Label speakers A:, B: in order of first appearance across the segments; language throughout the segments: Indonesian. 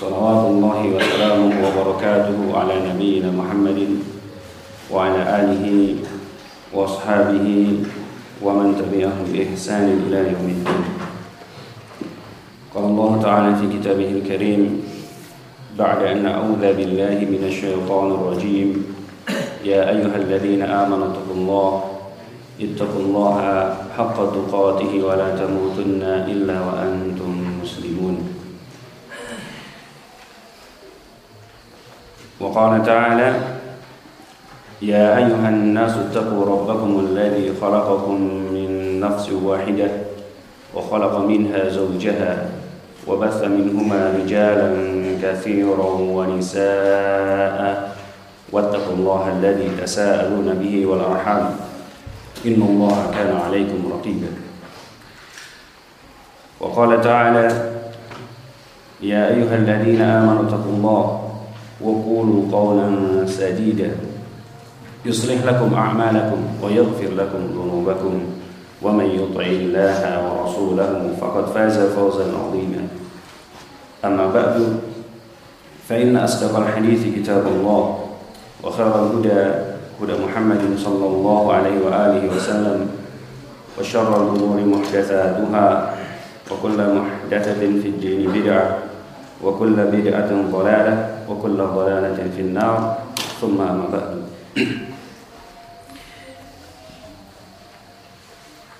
A: صلوات الله وسلامه وبركاته على نبينا محمد وعلى آله وأصحابه ومن تبعهم بإحسان إلى يوم الدين. قال الله تعالى في كتابه الكريم بعد أن أعوذ بالله من الشيطان الرجيم. يا أيها الذين آمنوا اتقوا الله اتقوا الله حق تقاته ولا تموتن إلا وأنتم مسلمون. وقال تعالى يا أيها الناس اتقوا ربكم الذي خلقكم من نفس واحدة وخلق منها زوجها وبث منهما رجالا كثيرا ونساء. واتقوا الله الذي تساءلون به والأرحام. إن الله كان عليكم رقيبا. وقال تعالى يا أيها الذين آمنوا اتقوا الله وقولوا قولا سديدا. يصلح لكم أعمالكم ويغفر لكم ذنوبكم. ومن يطع الله ورسوله فقد فاز فوزا عظيما. أما بعد فإن أصدق الحديث كتاب الله وخير الهدى هدى محمد صلى الله عليه وآله وسلم وشر الأمور محدثاتها وكل محدثة في الدين بدعة وكل بدعة ضلالة وكل ضلالة في النار. ثم أما بعد.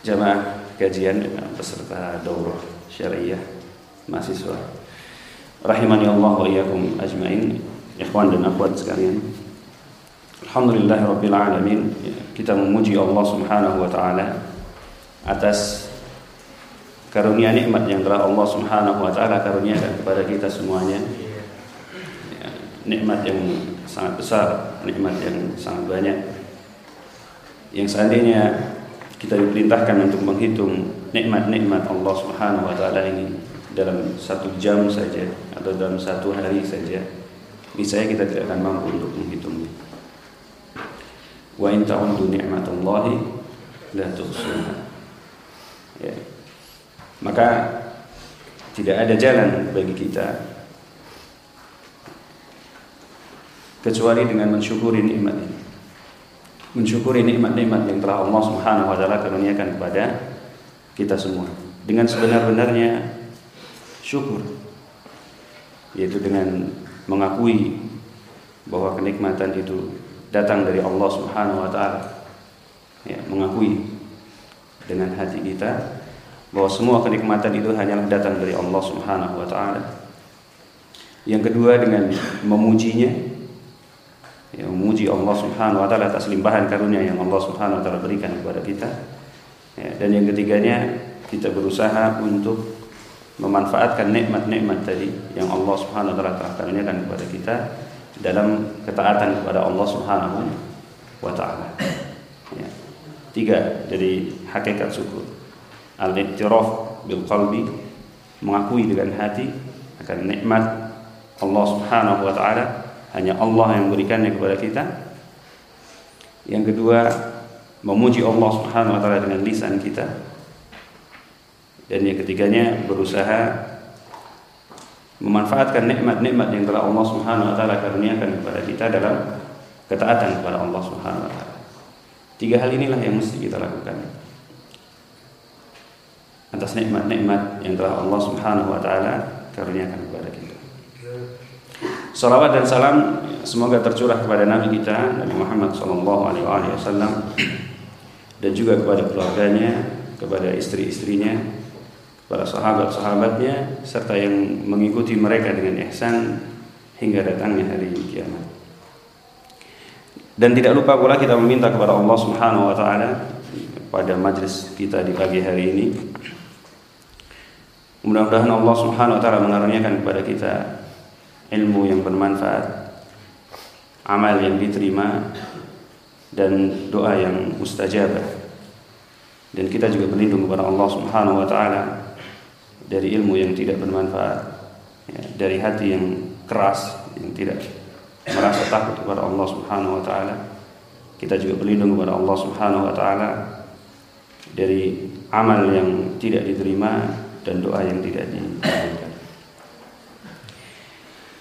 A: جماعة كجيان بسرطة دورة شرعية ما سيسوى رحمني الله وإياكم أجمعين إخوان dan أخوات sekalian. الحمد لله رب العالمين كتاب memuji الله سبحانه وتعالى ta'ala atas karunia nikmat yang telah Allah Subhanahu wa taala karuniakan kepada kita semuanya. Nikmat yang sangat besar nikmat yang sangat banyak. Yang seandainya kita diperintahkan untuk menghitung nikmat-nikmat Allah Subhanahu wa taala ini dalam satu jam saja atau dalam satu hari saja niscaya kita tidak akan mampu untuk menghitungnya. Wa in ta'uddu ni'matallahi la tuhsuha. Ya maka tidak ada jalan bagi kita. Kecuali dengan mensyukuri nikmat ini. Mensyukuri nikmat-nikmat yang telah Allah Subhanahu wa taala karuniakan kepada kita semua. Dengan sebenar-benarnya syukur. Yaitu dengan mengakui bahwa kenikmatan itu datang dari Allah Subhanahu wa taala. Ya mengakui dengan hati kita bahwa semua kenikmatan itu hanyalah datang dari Allah Subhanahu wa taala yang kedua dengan memujinya ya, memuji Allah Subhanahu wa taala atas limpahan karunia yang Allah Subhanahu wa taala berikan kepada kita. Ya, dan yang ketiganya kita berusaha untuk memanfaatkan nikmat-nikmat tadi yang Allah Subhanahu wa taala telah karuniakan kepada kita dalam ketaatan kepada Allah Subhanahu wa taala. Ya. Tiga dari hakikat syukur. Al-i'tiraf bil qalbi mengakui dengan hati akan nikmat Allah Subhanahu wa taala hanya Allah yang memberikannya kepada kita. Yang kedua, memuji Allah Subhanahu wa taala dengan lisan kita. Dan yang ketiganya berusaha memanfaatkan nikmat-nikmat yang telah Allah Subhanahu wa taala karuniakan kepada kita dalam ketaatan kepada Allah Subhanahu wa taala. Tiga hal inilah yang mesti kita lakukan. Atas nikmat-nikmat yang telah Allah Subhanahu wa taala karuniakan kepada kita. Salawat dan salam semoga tercurah kepada Nabi kita Nabi Muhammad sallallahu alaihi wasallam dan juga kepada keluarganya, kepada istri-istrinya, kepada sahabat-sahabatnya serta yang mengikuti mereka dengan ihsan hingga datangnya hari kiamat. Dan tidak lupa pula kita meminta kepada Allah Subhanahu wa taala pada majlis kita di pagi hari ini Mudah-mudahan Allah Subhanahu wa taala mengaruniakan kepada kita ilmu yang bermanfaat, amal yang diterima dan doa yang mustajabah. Dan kita juga berlindung kepada Allah Subhanahu wa taala dari ilmu yang tidak bermanfaat, ya, dari hati yang keras yang tidak merasa takut kepada Allah Subhanahu wa taala. Kita juga berlindung kepada Allah Subhanahu wa taala dari amal yang tidak diterima dan doa yang tidak dikabulkan.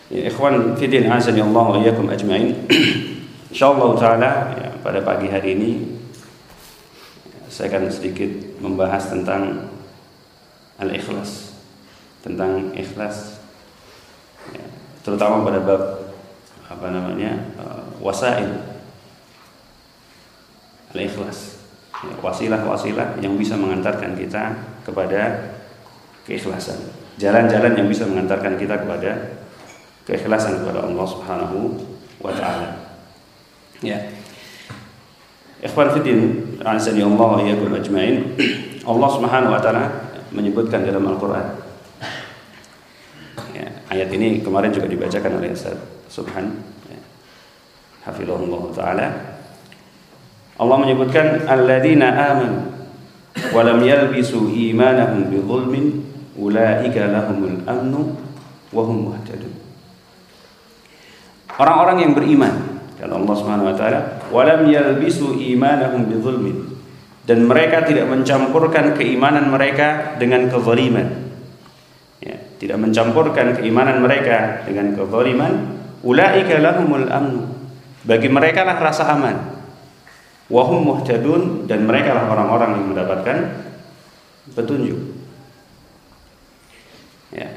A: Ya, ikhwan fidin azani Allah wa iyyakum ajmain. Insyaallah taala ya, pada pagi hari ini saya akan sedikit membahas tentang al-ikhlas. Tentang ikhlas ya, terutama pada bab apa namanya? Uh, wasail al-ikhlas. Ya, wasilah-wasilah yang bisa mengantarkan kita kepada keikhlasan. Jalan-jalan yang bisa mengantarkan kita kepada keikhlasan kepada Allah Subhanahu wa taala. Ya. Ikhwan fiddin, azani Allah wa iyyakum ajmain. Allah Subhanahu wa taala menyebutkan dalam Al-Qur'an. Ya, ayat ini kemarin juga dibacakan oleh Ustaz Subhan. Ya. Hafizahullah taala. Allah menyebutkan alladzina amanu wa lam yalbisu imanahum bi ulaika lahumul amnu wa hum muhtadun. Orang-orang yang beriman dan Allah Subhanahu wa taala, "Walam yalbisu imanahum bidzulmin." Dan mereka tidak mencampurkan keimanan mereka dengan kezaliman. Ya, tidak mencampurkan keimanan mereka dengan kezaliman, ulaika lahumul amnu. Bagi mereka lah rasa aman. Wahum muhtadun dan mereka lah orang-orang yang mendapatkan petunjuk. Ya.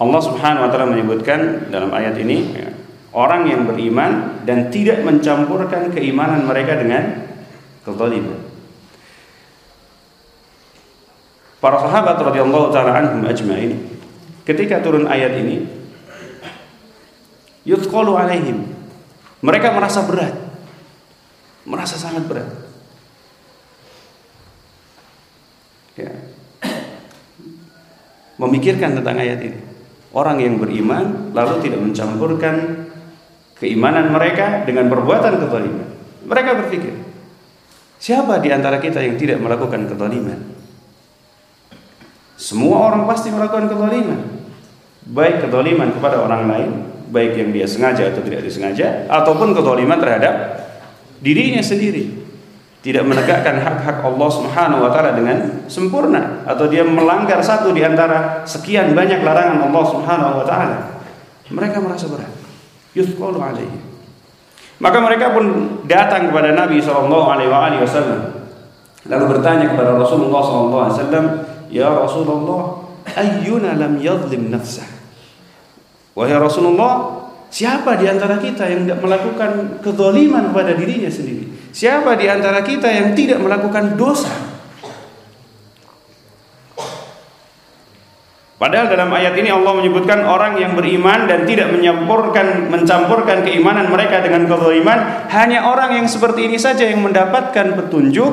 A: Allah Subhanahu wa taala menyebutkan dalam ayat ini ya, orang yang beriman dan tidak mencampurkan keimanan mereka dengan kezaliman. Para sahabat radhiyallahu taala anhum ajmain ketika turun ayat ini yuthqalu alaihim mereka merasa berat merasa sangat berat ya memikirkan tentang ayat ini orang yang beriman lalu tidak mencampurkan keimanan mereka dengan perbuatan kezaliman. Mereka berpikir, siapa di antara kita yang tidak melakukan kezaliman? Semua orang pasti melakukan kezaliman. Baik kezaliman kepada orang lain, baik yang dia sengaja atau tidak disengaja, ataupun kezaliman terhadap dirinya sendiri tidak menegakkan hak-hak Allah Subhanahu wa taala dengan sempurna atau dia melanggar satu di antara sekian banyak larangan Allah Subhanahu wa taala. Mereka merasa berat. Yusqalu alaihi. Maka mereka pun datang kepada Nabi sallallahu alaihi wasallam lalu bertanya kepada Rasulullah sallallahu alaihi wasallam, "Ya Rasulullah, ayyuna lam yadhlim nafsah?" Wahai Rasulullah, siapa di antara kita yang tidak melakukan kezaliman kepada dirinya sendiri? Siapa di antara kita yang tidak melakukan dosa? Padahal dalam ayat ini Allah menyebutkan orang yang beriman dan tidak menyampurkan mencampurkan keimanan mereka dengan kezaliman, hanya orang yang seperti ini saja yang mendapatkan petunjuk,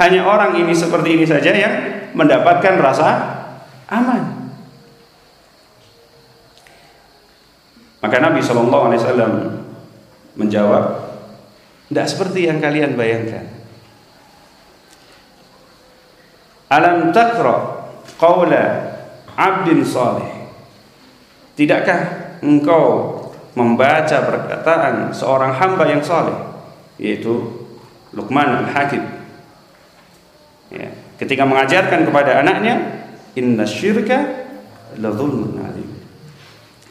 A: hanya orang ini seperti ini saja yang mendapatkan rasa aman. Maka Nabi Shallallahu Alaihi Wasallam menjawab, tidak seperti yang kalian bayangkan. Alam takra qawla abdin salih. Tidakkah engkau membaca perkataan seorang hamba yang saleh yaitu Luqman al-Hakim ya, ketika mengajarkan kepada anaknya inna syirka la zulmun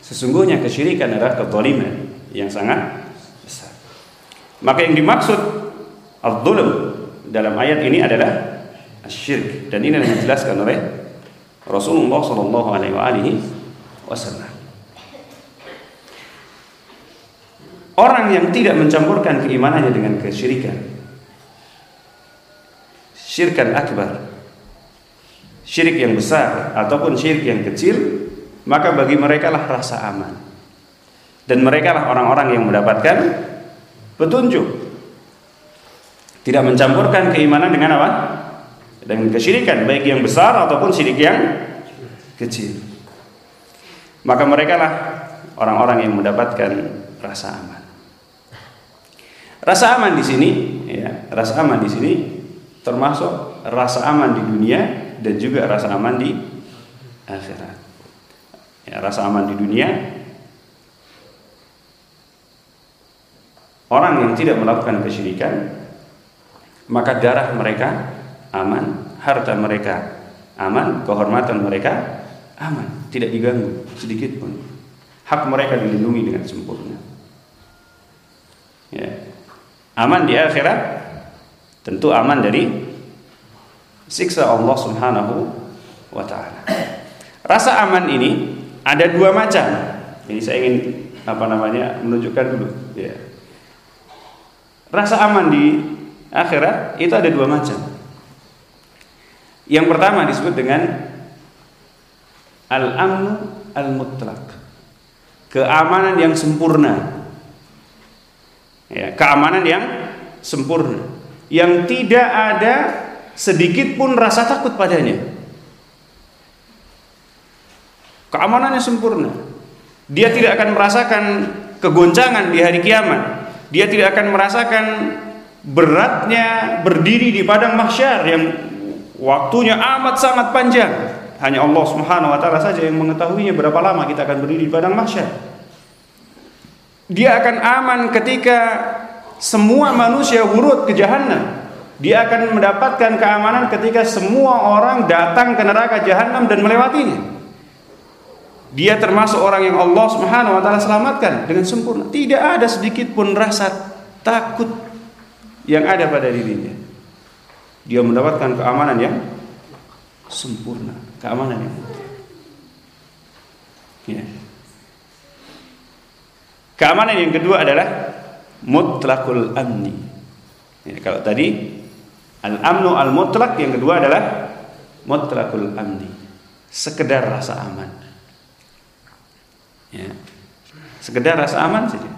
A: sesungguhnya kesyirikan adalah kezaliman yang sangat maka yang dimaksud al-zulm dalam ayat ini adalah syirik dan ini yang dijelaskan oleh Rasulullah sallallahu alaihi wasallam. Orang yang tidak mencampurkan keimanannya dengan kesyirikan syirkan akbar syirik yang besar ataupun syirik yang kecil maka bagi mereka lah rasa aman dan mereka lah orang-orang yang mendapatkan petunjuk. Tidak mencampurkan keimanan dengan apa? Dengan kesyirikan, baik yang besar ataupun syirik yang kecil. Maka mereka lah orang-orang yang mendapatkan rasa aman. Rasa aman di sini, ya, rasa aman di sini termasuk rasa aman di dunia dan juga rasa aman di akhirat. Ya, rasa aman di dunia orang yang tidak melakukan kesyirikan maka darah mereka aman, harta mereka aman, kehormatan mereka aman, tidak diganggu sedikit pun. Hak mereka dilindungi dengan sempurna. Ya. Aman di akhirat tentu aman dari siksa Allah Subhanahu wa taala. Rasa aman ini ada dua macam. Ini saya ingin apa namanya menunjukkan dulu ya. Rasa aman di akhirat itu ada dua macam. Yang pertama disebut dengan al-amnu al-mutlak. Keamanan yang sempurna. Ya, keamanan yang sempurna. Yang tidak ada sedikit pun rasa takut padanya. Keamanan yang sempurna. Dia tidak akan merasakan kegoncangan di hari kiamat. Dia tidak akan merasakan beratnya berdiri di padang mahsyar yang Waktunya amat sangat panjang. Hanya Allah Subhanahu wa taala saja yang mengetahuinya berapa lama kita akan berdiri di padang mahsyar. Dia akan aman ketika semua manusia hurut ke jahanam. Dia akan mendapatkan keamanan ketika semua orang datang ke neraka jahanam dan melewatinya. Dia termasuk orang yang Allah Subhanahu wa taala selamatkan dengan sempurna. Tidak ada sedikit pun rasa takut yang ada pada dirinya dia mendapatkan keamanan yang sempurna, keamanan yang Ya. Keamanan yang kedua adalah mutlakul amni. Ya, kalau tadi al-amnu al-mutlak yang kedua adalah mutlakul amni. Sekedar rasa aman. Ya. Sekedar rasa aman saja.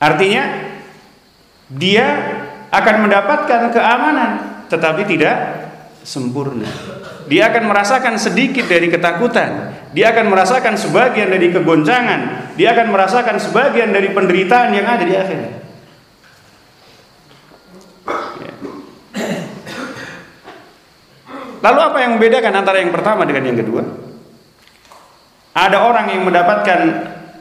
A: Artinya dia akan mendapatkan keamanan tetapi tidak sempurna. Dia akan merasakan sedikit dari ketakutan, dia akan merasakan sebagian dari kegoncangan, dia akan merasakan sebagian dari penderitaan yang ada di akhirat. Ya. Lalu apa yang membedakan antara yang pertama dengan yang kedua? Ada orang yang mendapatkan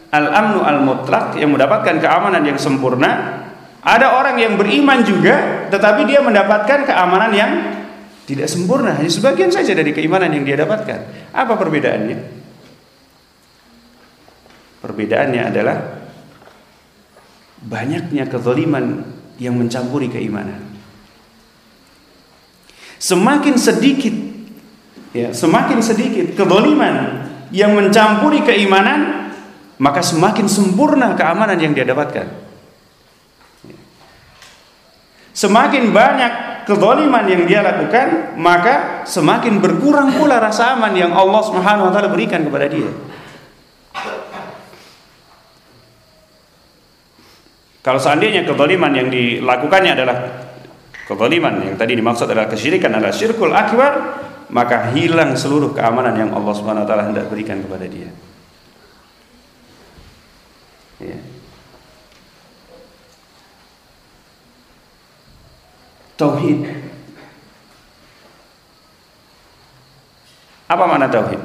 A: al-amnu al-mutlak yang mendapatkan keamanan yang sempurna ada orang yang beriman juga, tetapi dia mendapatkan keamanan yang tidak sempurna, hanya sebagian saja dari keimanan yang dia dapatkan. Apa perbedaannya? Perbedaannya adalah banyaknya kezaliman yang mencampuri keimanan. Semakin sedikit ya, semakin sedikit kezaliman yang mencampuri keimanan, maka semakin sempurna keamanan yang dia dapatkan. Semakin banyak kezaliman yang dia lakukan, maka semakin berkurang pula rasa aman yang Allah Subhanahu wa taala berikan kepada dia. Kalau seandainya kezaliman yang dilakukannya adalah kezaliman yang tadi dimaksud adalah kesyirikan adalah syirkul akbar, maka hilang seluruh keamanan yang Allah Subhanahu wa taala hendak berikan kepada dia. Ya. tauhid. Apa makna tauhid?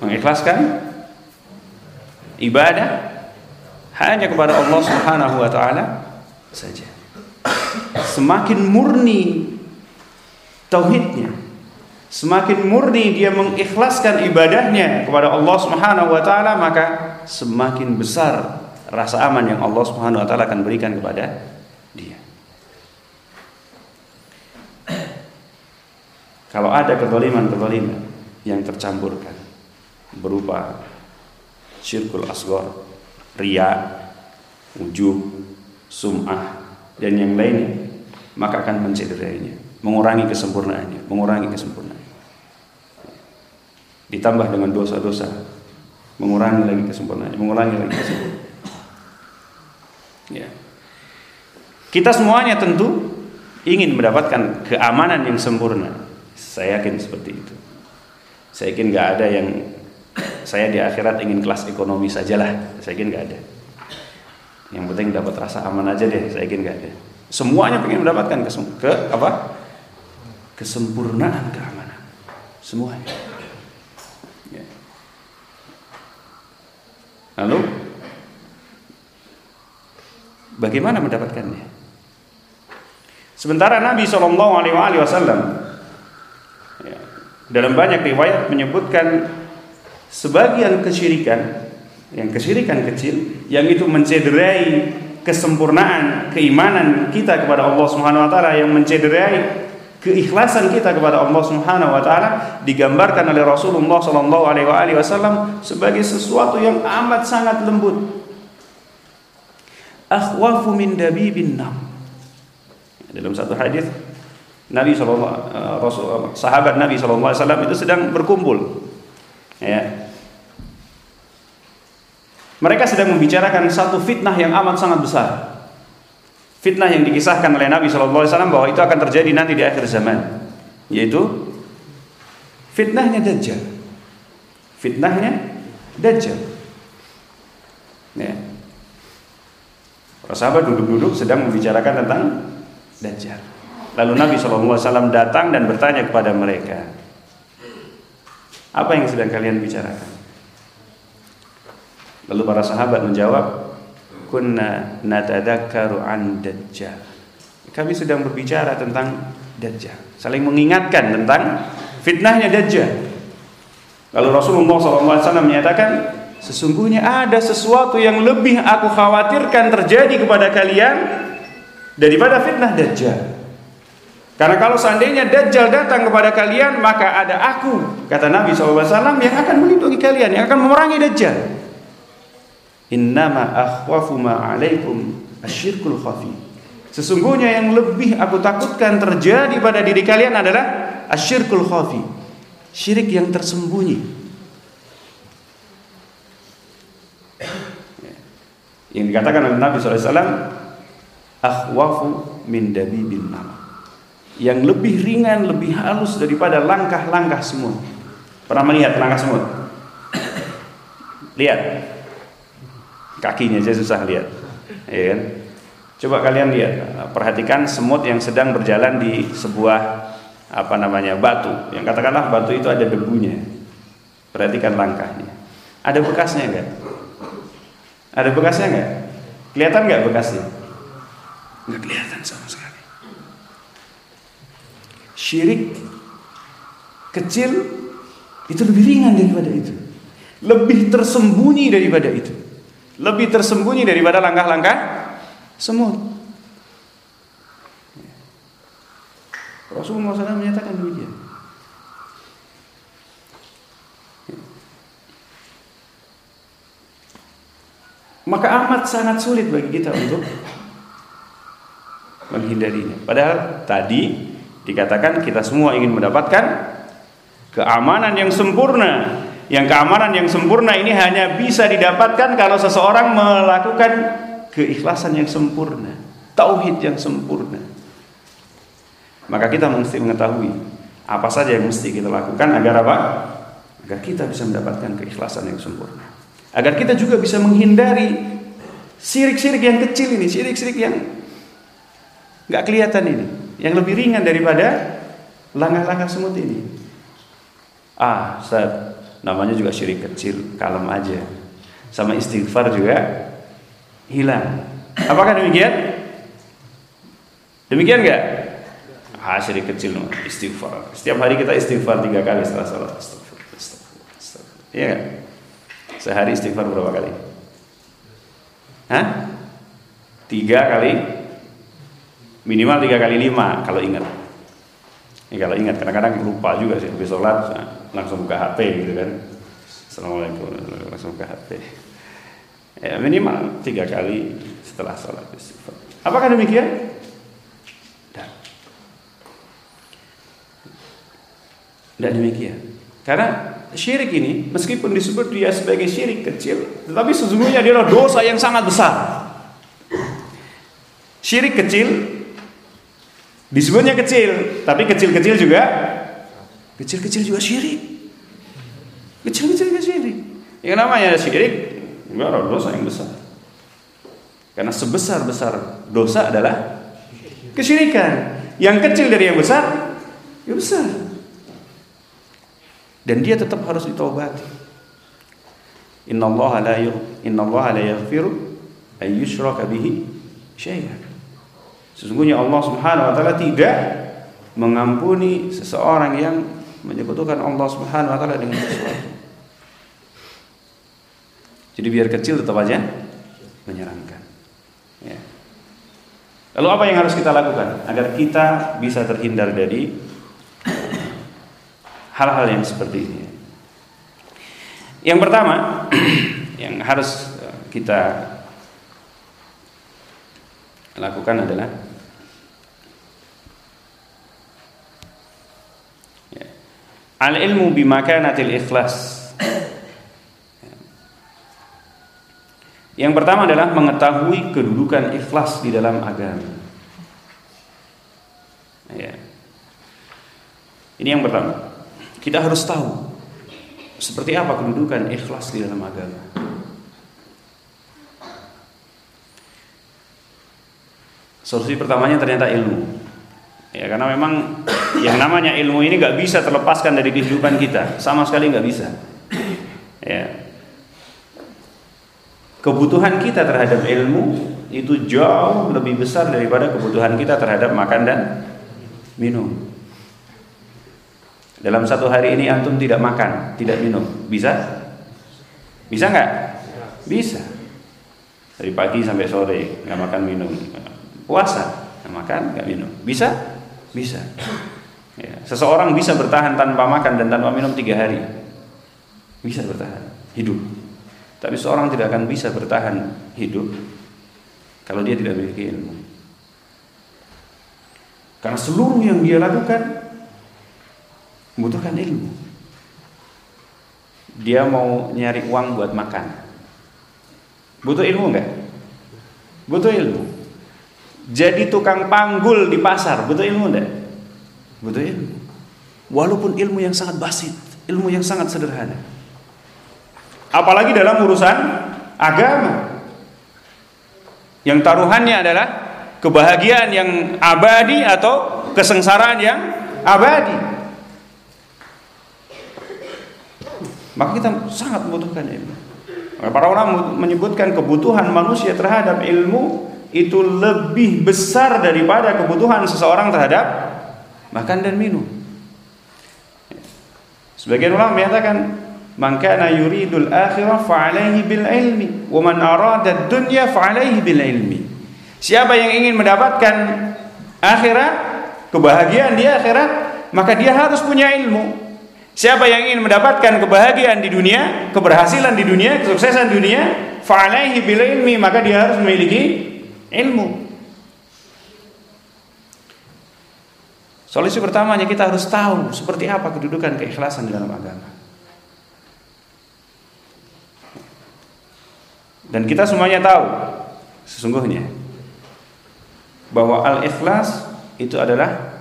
A: Mengikhlaskan ibadah hanya kepada Allah Subhanahu wa taala saja. Semakin murni tauhidnya, semakin murni dia mengikhlaskan ibadahnya kepada Allah Subhanahu wa taala, maka semakin besar rasa aman yang Allah Subhanahu wa taala akan berikan kepada dia. Kalau ada kezaliman-kezaliman yang tercampurkan berupa syirkul asgor, ria, ujub, sum'ah dan yang lainnya, maka akan mencederainya, mengurangi kesempurnaannya, mengurangi kesempurnaannya. Ditambah dengan dosa-dosa, mengurangi lagi kesempurnaannya, mengurangi lagi kesempurnaannya. Ya. Kita semuanya tentu ingin mendapatkan keamanan yang sempurna saya yakin seperti itu. Saya yakin nggak ada yang saya di akhirat ingin kelas ekonomi sajalah. Saya yakin nggak ada. Yang penting dapat rasa aman aja deh. Saya yakin nggak ada. Semuanya ingin mendapatkan ke, ke apa? Kesempurnaan keamanan. Semuanya. Ya. Lalu bagaimana mendapatkannya? Sementara Nabi Shallallahu Alaihi Wasallam ya, dalam banyak riwayat menyebutkan sebagian kesyirikan yang kesyirikan kecil yang itu mencederai kesempurnaan keimanan kita kepada Allah Subhanahu wa taala yang mencederai keikhlasan kita kepada Allah Subhanahu wa taala digambarkan oleh Rasulullah sallallahu alaihi wasallam sebagai sesuatu yang amat sangat lembut. Akhwafu min dabibin nam dalam satu hadis Nabi sallallahu uh, sahabat Nabi sallallahu alaihi wasallam itu sedang berkumpul. Ya. Mereka sedang membicarakan satu fitnah yang amat sangat besar. Fitnah yang dikisahkan oleh Nabi wasallam bahwa itu akan terjadi nanti di akhir zaman, yaitu fitnahnya Dajjal. Fitnahnya Dajjal. Ya. Para sahabat duduk-duduk sedang membicarakan tentang Dajjal. Lalu Nabi SAW datang dan bertanya kepada mereka, apa yang sedang kalian bicarakan? Lalu para sahabat menjawab, kunna natadakkaru an Dajjal. Kami sedang berbicara tentang Dajjal, saling mengingatkan tentang fitnahnya Dajjal. Lalu Rasulullah SAW menyatakan, sesungguhnya ada sesuatu yang lebih aku khawatirkan terjadi kepada kalian daripada fitnah Dajjal. Karena kalau seandainya Dajjal datang kepada kalian, maka ada aku, kata Nabi SAW, yang akan melindungi kalian, yang akan memerangi Dajjal. Innama akhwafu ma'alaikum asyirkul khafi. Sesungguhnya yang lebih aku takutkan terjadi pada diri kalian adalah asyirkul khafi. Syirik yang tersembunyi. Yang dikatakan oleh Nabi SAW akhwafu min dabibil nama yang lebih ringan, lebih halus daripada langkah-langkah semut. Pernah melihat langkah semut? Lihat. Kakinya aja susah lihat. Ya kan? Coba kalian lihat, perhatikan semut yang sedang berjalan di sebuah apa namanya batu. Yang katakanlah batu itu ada debunya. Perhatikan langkahnya. Ada bekasnya enggak? Ada bekasnya enggak? Kelihatan enggak bekasnya? nggak kelihatan sama sekali. Syirik kecil itu lebih ringan daripada itu. Lebih tersembunyi daripada itu. Lebih tersembunyi daripada langkah-langkah semut. Rasulullah SAW menyatakan demikian. Maka amat sangat sulit bagi kita untuk menghindarinya. Padahal tadi dikatakan kita semua ingin mendapatkan keamanan yang sempurna. Yang keamanan yang sempurna ini hanya bisa didapatkan kalau seseorang melakukan keikhlasan yang sempurna, tauhid yang sempurna. Maka kita mesti mengetahui apa saja yang mesti kita lakukan agar apa? Agar kita bisa mendapatkan keikhlasan yang sempurna. Agar kita juga bisa menghindari sirik-sirik yang kecil ini, sirik-sirik yang nggak kelihatan ini yang lebih ringan daripada langkah-langkah semut ini ah Ustaz namanya juga syirik kecil kalem aja. Sama istighfar juga hilang. Apakah demikian? Demikian nggak? Ah syirik kecil istighfar. Setiap hari kita istighfar tiga kali setelah salat iya kan sehari istighfar berapa kali? Hah? tiga kali? Minimal tiga kali lima kalau ingat. Ya, kalau ingat. Kadang-kadang lupa juga sih habis sholat langsung buka HP gitu kan. Assalamualaikum langsung buka HP ya minimal tiga kali setelah sholat apakah demikian? Tidak demikian. Karena syirik ini meskipun disebut dia sebagai syirik kecil tetapi sesungguhnya dia adalah dosa yang sangat besar. Syirik kecil Disebutnya kecil, tapi kecil-kecil juga kecil-kecil juga syirik. Kecil-kecil kecil. Yang namanya syirik adalah dosa yang besar. Karena sebesar-besar dosa adalah kesyirikan. Yang kecil dari yang besar, ya besar. Dan dia tetap harus ditobati. Inna Allah la Inna Allah la yaghfiru ay yushraka bihi syai'an. Sesungguhnya Allah Subhanahu wa taala tidak mengampuni seseorang yang menyebutkan Allah Subhanahu wa taala dengan sesuatu. Jadi biar kecil tetap aja menyeramkan. Ya. Lalu apa yang harus kita lakukan agar kita bisa terhindar dari hal-hal yang seperti ini? Yang pertama yang harus kita lakukan adalah al ilmu bimakanatil ikhlas. Yang pertama adalah mengetahui kedudukan ikhlas di dalam agama. Ya. Ini yang pertama. Kita harus tahu seperti apa kedudukan ikhlas di dalam agama. Solusi pertamanya ternyata ilmu. Ya karena memang yang namanya ilmu ini nggak bisa terlepaskan dari kehidupan kita, sama sekali nggak bisa. Ya, kebutuhan kita terhadap ilmu itu jauh lebih besar daripada kebutuhan kita terhadap makan dan minum. Dalam satu hari ini antum tidak makan, tidak minum, bisa? Bisa nggak? Bisa. Dari pagi sampai sore nggak makan minum, puasa nggak makan nggak minum, bisa? Bisa. Ya. Seseorang bisa bertahan tanpa makan dan tanpa minum tiga hari, bisa bertahan hidup. Tapi seorang tidak akan bisa bertahan hidup kalau dia tidak memiliki ilmu. Karena seluruh yang dia lakukan membutuhkan ilmu. Dia mau nyari uang buat makan. Butuh ilmu enggak? Butuh ilmu. Jadi tukang panggul di pasar, butuh ilmu enggak? Butuh ilmu. Walaupun ilmu yang sangat basit, ilmu yang sangat sederhana apalagi dalam urusan agama yang taruhannya adalah kebahagiaan yang abadi atau kesengsaraan yang abadi maka kita sangat membutuhkan ilmu para ulama menyebutkan kebutuhan manusia terhadap ilmu itu lebih besar daripada kebutuhan seseorang terhadap makan dan minum sebagian ulama menyatakan Man kana yuridul akhirah fa'alaihi bil ilmi wa man arada dunya fa'alaihi bil ilmi. Siapa yang ingin mendapatkan akhirat, kebahagiaan di akhirat, maka dia harus punya ilmu. Siapa yang ingin mendapatkan kebahagiaan di dunia, keberhasilan di dunia, kesuksesan di dunia, fa'alaihi bil ilmi, maka dia harus memiliki ilmu. Solusi pertamanya kita harus tahu seperti apa kedudukan keikhlasan di dalam agama. Dan kita semuanya tahu sesungguhnya bahwa al-ikhlas itu adalah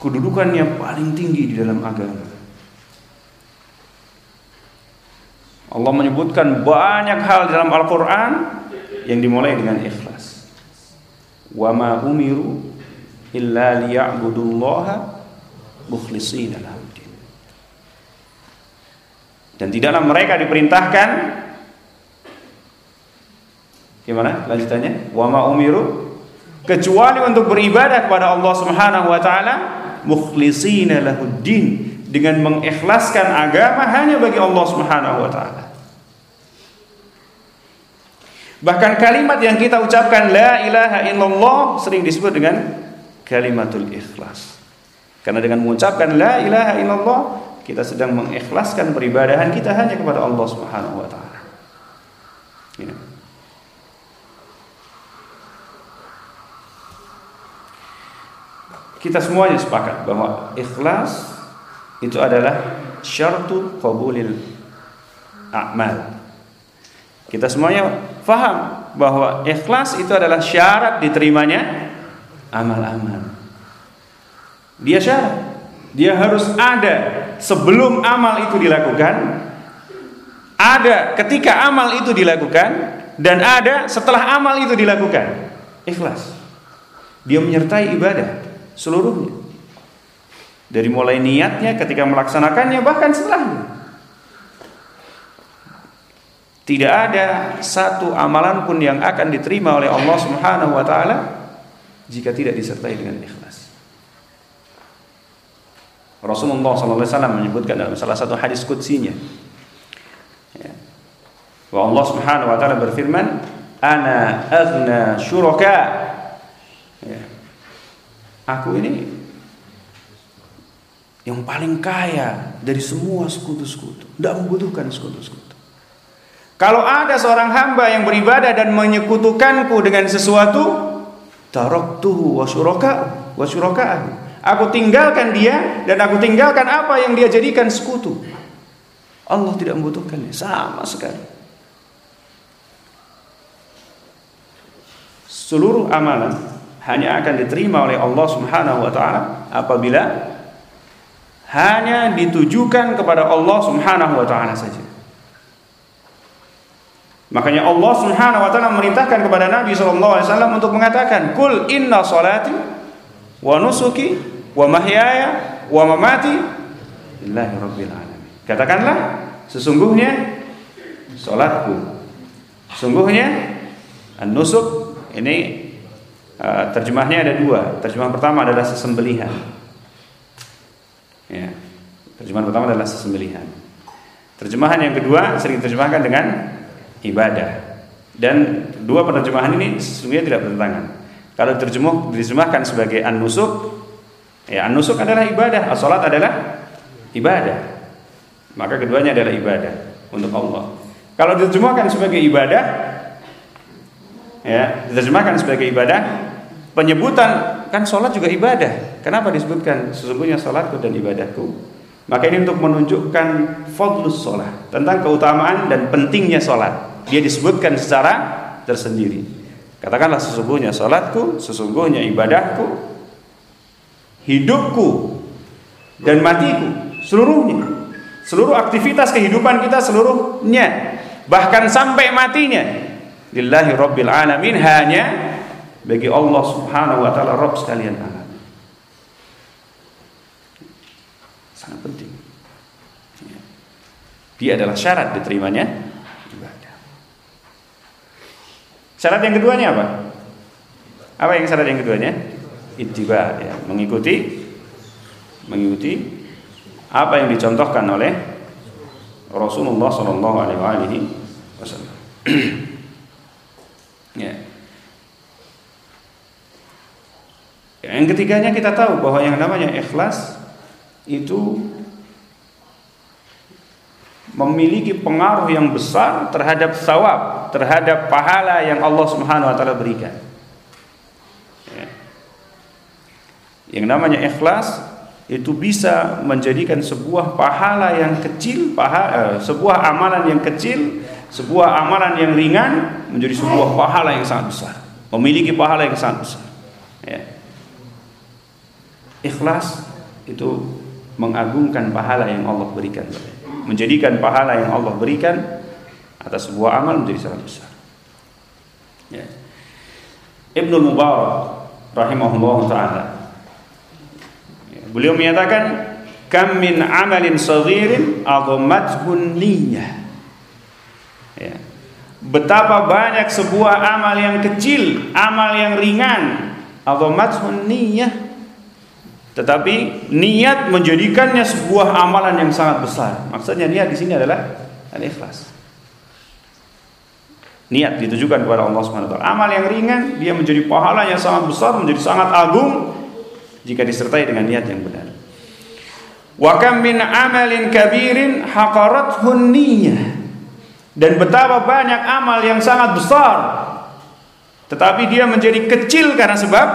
A: kedudukan yang paling tinggi di dalam agama. Allah menyebutkan banyak hal dalam Al-Qur'an yang dimulai dengan ikhlas. Wa ma umiru illa liya'budullaha mukhlishina lahu Dan tidaklah mereka diperintahkan Gimana lanjutannya? Wa ma umiru kecuali untuk beribadah kepada Allah Subhanahu wa taala mukhlishina lahuddin dengan mengikhlaskan agama hanya bagi Allah Subhanahu wa taala. Bahkan kalimat yang kita ucapkan la ilaha illallah sering disebut dengan kalimatul ikhlas. Karena dengan mengucapkan la ilaha illallah kita sedang mengikhlaskan peribadahan kita hanya kepada Allah Subhanahu wa taala. Ini. kita semuanya sepakat bahwa ikhlas itu adalah syartu qabulil a'mal. Kita semuanya faham bahwa ikhlas itu adalah syarat diterimanya amal-amal. Dia syarat, dia harus ada sebelum amal itu dilakukan, ada ketika amal itu dilakukan, dan ada setelah amal itu dilakukan. Ikhlas. Dia menyertai ibadah seluruhnya. Dari mulai niatnya ketika melaksanakannya bahkan setelahnya. Tidak ada satu amalan pun yang akan diterima oleh Allah Subhanahu wa taala jika tidak disertai dengan ikhlas. Rasulullah SAW menyebutkan dalam salah satu hadis qudsinya ya, bahwa Allah Subhanahu wa taala berfirman, "Ana aghna syuraka." Ya. Aku ini yang paling kaya dari semua sekutu-sekutu, tidak membutuhkan sekutu-sekutu. Kalau ada seorang hamba yang beribadah dan menyekutukanku dengan sesuatu, taraktuhu wa syuraka. Aku tinggalkan dia dan aku tinggalkan apa yang dia jadikan sekutu. Allah tidak membutuhkannya sama sekali. Seluruh amalan hanya akan diterima oleh Allah Subhanahu wa taala apabila hanya ditujukan kepada Allah Subhanahu wa taala saja. Makanya Allah Subhanahu wa taala memerintahkan kepada Nabi sallallahu alaihi wasallam untuk mengatakan, "Kul inna salati wa nusuki wa mahyaya wa mamati lillahi rabbil alamin." Katakanlah, sesungguhnya salatku, sesungguhnya an-nusuk ini uh, terjemahnya ada dua. Terjemahan pertama adalah sesembelihan. Ya. Terjemahan pertama adalah sesembelihan. Terjemahan yang kedua sering diterjemahkan dengan ibadah. Dan dua penerjemahan ini sesungguhnya tidak bertentangan. Kalau terjemah diterjemahkan sebagai an-nusuk, ya an-nusuk adalah ibadah, as-salat adalah ibadah. Maka keduanya adalah ibadah untuk Allah. Kalau diterjemahkan sebagai ibadah, ya diterjemahkan sebagai ibadah, penyebutan kan sholat juga ibadah. Kenapa disebutkan sesungguhnya sholatku dan ibadahku? Maka ini untuk menunjukkan fadlus sholat tentang keutamaan dan pentingnya sholat. Dia disebutkan secara tersendiri. Katakanlah sesungguhnya sholatku, sesungguhnya ibadahku, hidupku dan matiku, seluruhnya. Seluruh aktivitas kehidupan kita seluruhnya, bahkan sampai matinya. Lillahi Rabbil Alamin hanya bagi Allah Subhanahu wa taala Rabb sekalian alam. sangat penting. Dia adalah syarat diterimanya ibadah. Syarat yang keduanya apa? Apa yang syarat yang keduanya? Ittiba ya, mengikuti mengikuti apa yang dicontohkan oleh Rasulullah Shallallahu alaihi wasallam. ya. Yang ketiganya kita tahu bahwa yang namanya ikhlas itu memiliki pengaruh yang besar terhadap sawab, terhadap pahala yang Allah Subhanahu wa taala berikan. Ya. Yang namanya ikhlas itu bisa menjadikan sebuah pahala yang kecil, pahala, eh, sebuah amalan yang kecil, sebuah amalan yang ringan menjadi sebuah pahala yang sangat besar, memiliki pahala yang sangat besar. Ya. Ikhlas itu mengagungkan pahala yang Allah berikan menjadikan pahala yang Allah berikan atas sebuah amal menjadi sangat besar ya. Ibnu Mubarak rahimahullah taala ya. beliau menyatakan kam min amalin saghirin adhamathu niyyah ya. betapa banyak sebuah amal yang kecil amal yang ringan adhamathu niyyah tetapi niat menjadikannya sebuah amalan yang sangat besar. Maksudnya niat di sini adalah al-ikhlas. Niat ditujukan kepada Allah Subhanahu wa taala. Amal yang ringan dia menjadi pahala yang sangat besar, menjadi sangat agung jika disertai dengan niat yang benar. Wa kam min amalin kabirin haqarathu niyyah. Dan betapa banyak amal yang sangat besar tetapi dia menjadi kecil karena sebab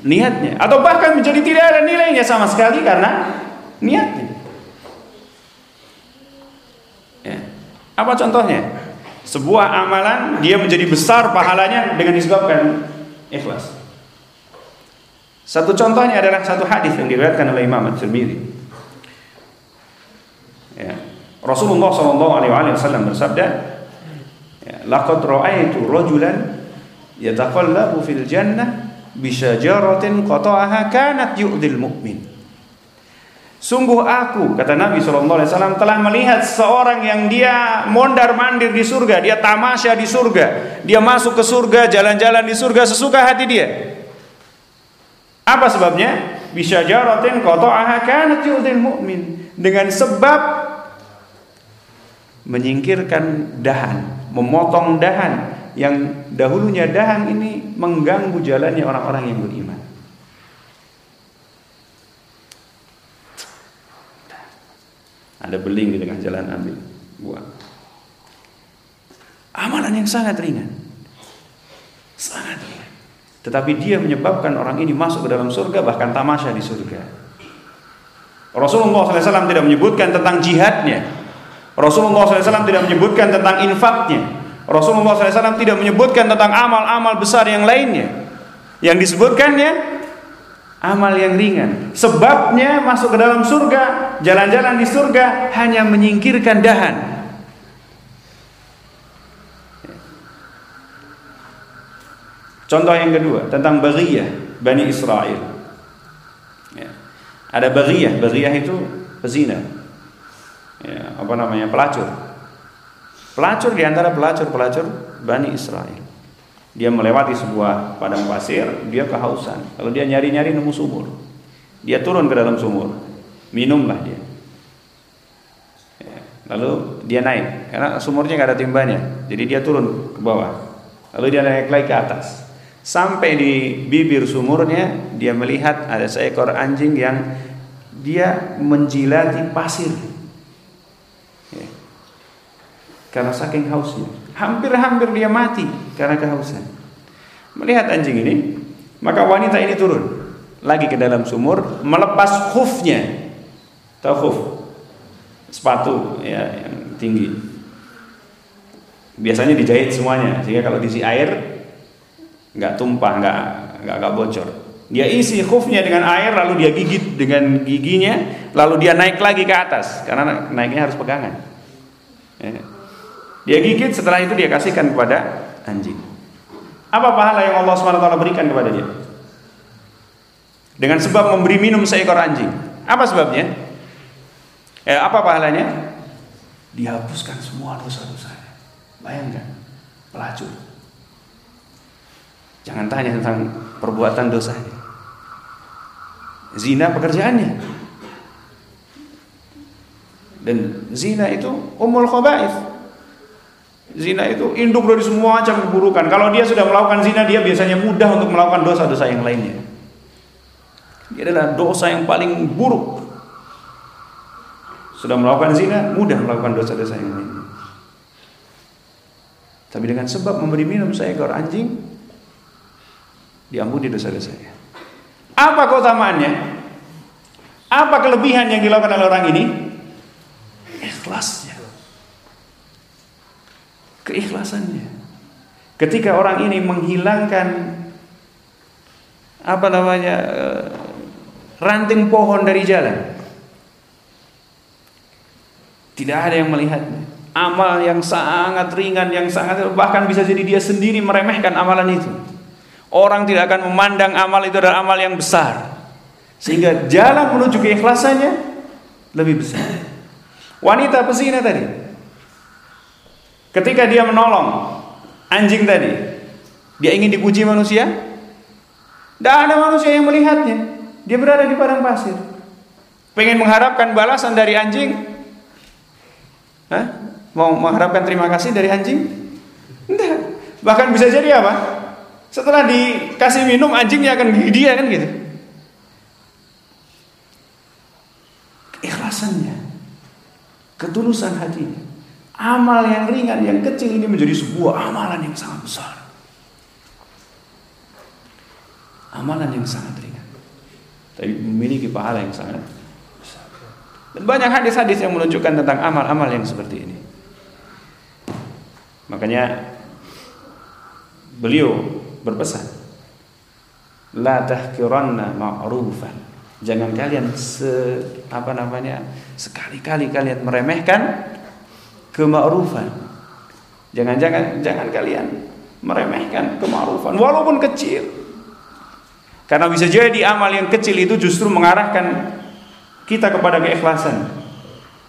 A: niatnya atau bahkan menjadi tidak ada nilainya sama sekali karena niatnya. Ya. Apa contohnya? Sebuah amalan dia menjadi besar pahalanya dengan disebabkan ikhlas. Satu contohnya adalah satu hadis yang diriwayatkan oleh Imam At-Tirmidzi. Rasulullah Shallallahu Alaihi Wasallam bersabda, ya, "Laqad ra'aitu rajulan yataqallabu fil jannah bisyajaratin qata'aha kanat yu'dil mu'min." Sungguh aku, kata Nabi SAW, telah melihat seorang yang dia mondar mandir di surga, dia tamasya di surga, dia masuk ke surga, jalan-jalan di surga sesuka hati dia. Apa sebabnya? Bisa jarotin qata'aha kanat yu'dil mu'min. Dengan sebab menyingkirkan dahan, memotong dahan yang dahulunya dahan ini mengganggu jalannya orang-orang yang beriman. Ada beling di tengah jalan ambil buang. Amalan yang sangat ringan. Sangat ringan. Tetapi dia menyebabkan orang ini masuk ke dalam surga bahkan tamasya di surga. Rasulullah SAW tidak menyebutkan tentang jihadnya. Rasulullah SAW tidak menyebutkan tentang infaknya. Rasulullah SAW tidak menyebutkan tentang amal-amal besar yang lainnya. Yang disebutkannya amal yang ringan. Sebabnya masuk ke dalam surga, jalan-jalan di surga hanya menyingkirkan dahan. Contoh yang kedua tentang bagiyah Bani Israel. Ya. Ada bagiyah, bagiyah itu pezina. Ya, apa namanya? pelacur. Pelacur di antara pelacur-pelacur Bani Israel. Dia melewati sebuah padang pasir, dia kehausan. Kalau dia nyari-nyari nemu sumur. Dia turun ke dalam sumur. Minumlah dia. Lalu dia naik karena sumurnya nggak ada timbanya. Jadi dia turun ke bawah. Lalu dia naik lagi ke atas. Sampai di bibir sumurnya dia melihat ada seekor anjing yang dia menjilati pasir. Ya. Karena saking hausnya. Hampir-hampir dia mati karena kehausan. Melihat anjing ini, maka wanita ini turun lagi ke dalam sumur, melepas khufnya. Tahu khuf? Sepatu ya yang tinggi. Biasanya dijahit semuanya sehingga kalau diisi air nggak tumpah, nggak nggak nggak bocor. Dia isi khufnya dengan air lalu dia gigit dengan giginya, lalu dia naik lagi ke atas karena naiknya harus pegangan. Ya. Dia gigit setelah itu dia kasihkan kepada anjing. Apa pahala yang Allah SWT berikan kepada dia? Dengan sebab memberi minum seekor anjing. Apa sebabnya? Eh, apa pahalanya? Dihapuskan semua dosa-dosanya. Bayangkan, pelacur. Jangan tanya tentang perbuatan dosanya. Zina pekerjaannya. Dan zina itu umul khaba'ith Zina itu induk dari semua macam keburukan. Kalau dia sudah melakukan zina, dia biasanya mudah untuk melakukan dosa-dosa yang lainnya. Dia adalah dosa yang paling buruk. Sudah melakukan zina, mudah melakukan dosa-dosa yang lainnya. Tapi dengan sebab memberi minum seekor anjing, diampuni dosa-dosanya. Apa keutamaannya? Apa kelebihan yang dilakukan oleh orang ini? Ikhlasnya keikhlasannya. Ketika orang ini menghilangkan apa namanya eh, ranting pohon dari jalan, tidak ada yang melihatnya. Amal yang sangat ringan, yang sangat bahkan bisa jadi dia sendiri meremehkan amalan itu. Orang tidak akan memandang amal itu adalah amal yang besar. Sehingga jalan menuju keikhlasannya lebih besar. Wanita pesina tadi, Ketika dia menolong anjing tadi, dia ingin dipuji manusia? Tidak ada manusia yang melihatnya. Dia berada di padang pasir. Pengen mengharapkan balasan dari anjing? Hah? Mau mengharapkan terima kasih dari anjing? Tidak. Bahkan bisa jadi apa? Setelah dikasih minum anjingnya akan gigit dia kan gitu. Ikhlasannya, ketulusan hatinya. Amal yang ringan, yang kecil ini menjadi sebuah amalan yang sangat besar. Amalan yang sangat ringan. Tapi memiliki pahala yang sangat besar. Dan banyak hadis-hadis yang menunjukkan tentang amal-amal yang seperti ini. Makanya beliau berpesan, La tahkiranna ma'rufan. Jangan kalian se, apa namanya sekali-kali kalian meremehkan kema'rufan. Jangan-jangan jangan kalian meremehkan kema'rufan walaupun kecil. Karena bisa jadi amal yang kecil itu justru mengarahkan kita kepada keikhlasan.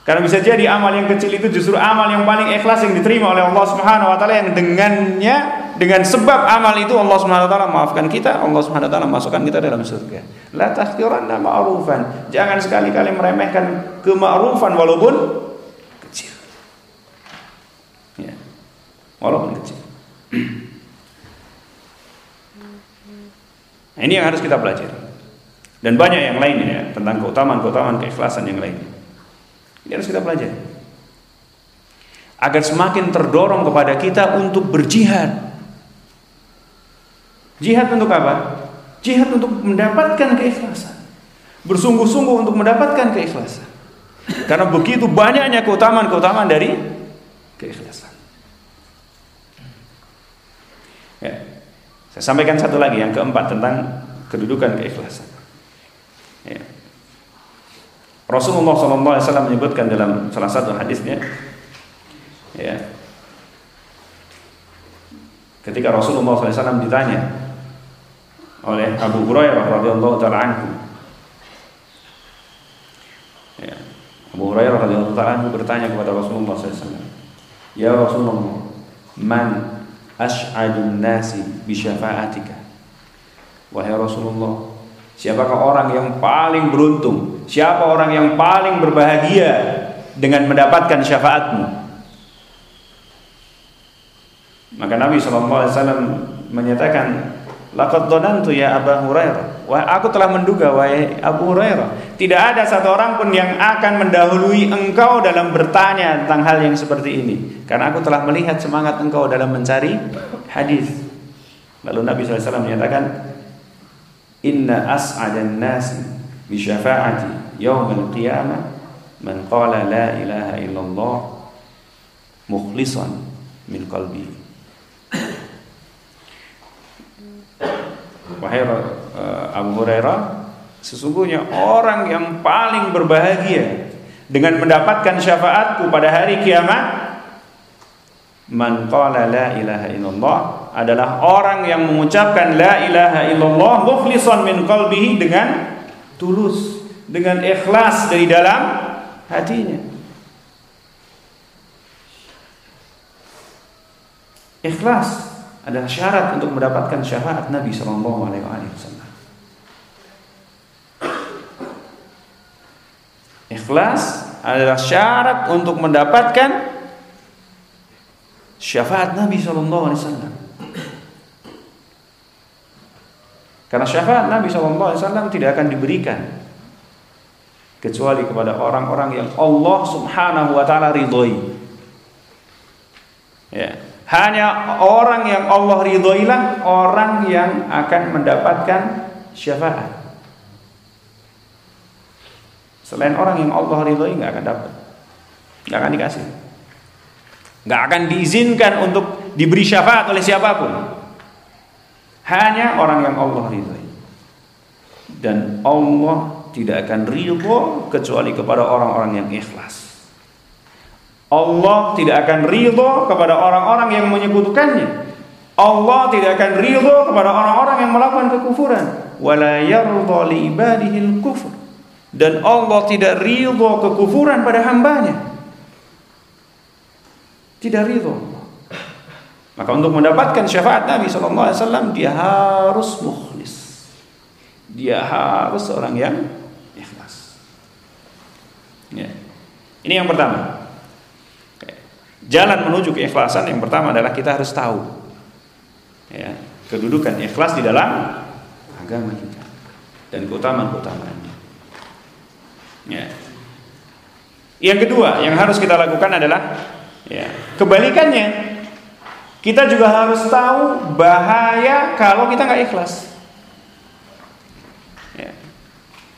A: Karena bisa jadi amal yang kecil itu justru amal yang paling ikhlas yang diterima oleh Allah Subhanahu wa taala yang dengannya dengan sebab amal itu Allah Subhanahu wa taala maafkan kita, Allah Subhanahu wa taala masukkan kita dalam surga. La tahqiranna ma'rufan. Jangan sekali-kali meremehkan kema'rufan walaupun kecil. Ya. Walaupun kecil. Nah, ini yang harus kita pelajari. Dan banyak yang lainnya ya, tentang keutamaan-keutamaan keikhlasan yang lainnya. Ini harus kita pelajari. Agar semakin terdorong kepada kita untuk berjihad. Jihad untuk apa? Jihad untuk mendapatkan keikhlasan. Bersungguh-sungguh untuk mendapatkan keikhlasan. Karena begitu banyaknya keutamaan-keutamaan dari keikhlasan. Ya. Saya sampaikan satu lagi yang keempat tentang kedudukan keikhlasan. Ya. Rasulullah SAW menyebutkan dalam salah satu hadisnya, ya, ketika Rasulullah SAW ditanya oleh Abu Hurairah radhiyallahu taala anhu, ya, Abu Hurairah radhiyallahu taala anhu bertanya kepada Rasulullah SAW, Ya Rasulullah, man ash'adun nasi bi syafa'atika? Wahai Rasulullah, Siapakah orang yang paling beruntung? Siapa orang yang paling berbahagia dengan mendapatkan syafaatmu? Maka Nabi SAW menyatakan, Laqad dhanantu ya Abu Hurairah. Wah, aku telah menduga wahai Abu Hurairah, tidak ada satu orang pun yang akan mendahului engkau dalam bertanya tentang hal yang seperti ini. Karena aku telah melihat semangat engkau dalam mencari hadis. Lalu Nabi SAW menyatakan, Inna as'adan nasi bi syafa'ati yaumil qiyamah man qala la ilaha illallah mukhlishan min qalbi. Wahai Abu Hurairah, sesungguhnya orang yang paling berbahagia dengan mendapatkan syafaatku pada hari kiamat Man qala la ilaha illallah adalah orang yang mengucapkan la ilaha illallah mukhlishan min qalbihi dengan tulus, dengan ikhlas dari dalam hatinya. Ikhlas adalah syarat untuk mendapatkan syafaat Nabi sallallahu alaihi wasallam. Ikhlas adalah syarat untuk mendapatkan syafaat Nabi Shallallahu Alaihi Wasallam. Karena syafaat Nabi Shallallahu Alaihi Wasallam tidak akan diberikan kecuali kepada orang-orang yang Allah Subhanahu Wa Taala ridhoi. Ya. Hanya orang yang Allah ridhoilah orang yang akan mendapatkan syafaat. Selain orang yang Allah ridhoi nggak akan dapat, nggak akan dikasih. Nggak akan diizinkan untuk diberi syafaat oleh siapa pun. Hanya orang yang Allah ridhoi. Dan Allah tidak akan ridho kecuali kepada orang-orang yang ikhlas. Allah tidak akan ridho kepada orang-orang yang menyekutukannya. Allah tidak akan ridho kepada orang-orang yang melakukan kekufuran. Wala yardha li kufur dan Allah tidak ridho kekufuran pada hambanya tidak ridho. Maka untuk mendapatkan syafaat Nabi Wasallam dia harus mukhlis. Dia harus orang yang ikhlas. Ya. Ini yang pertama. Jalan menuju keikhlasan yang pertama adalah kita harus tahu ya, kedudukan ikhlas di dalam agama kita dan keutamaan-keutamaannya. Ya. Yang kedua yang harus kita lakukan adalah Ya. Kebalikannya, kita juga harus tahu bahaya kalau kita nggak ikhlas. Ya.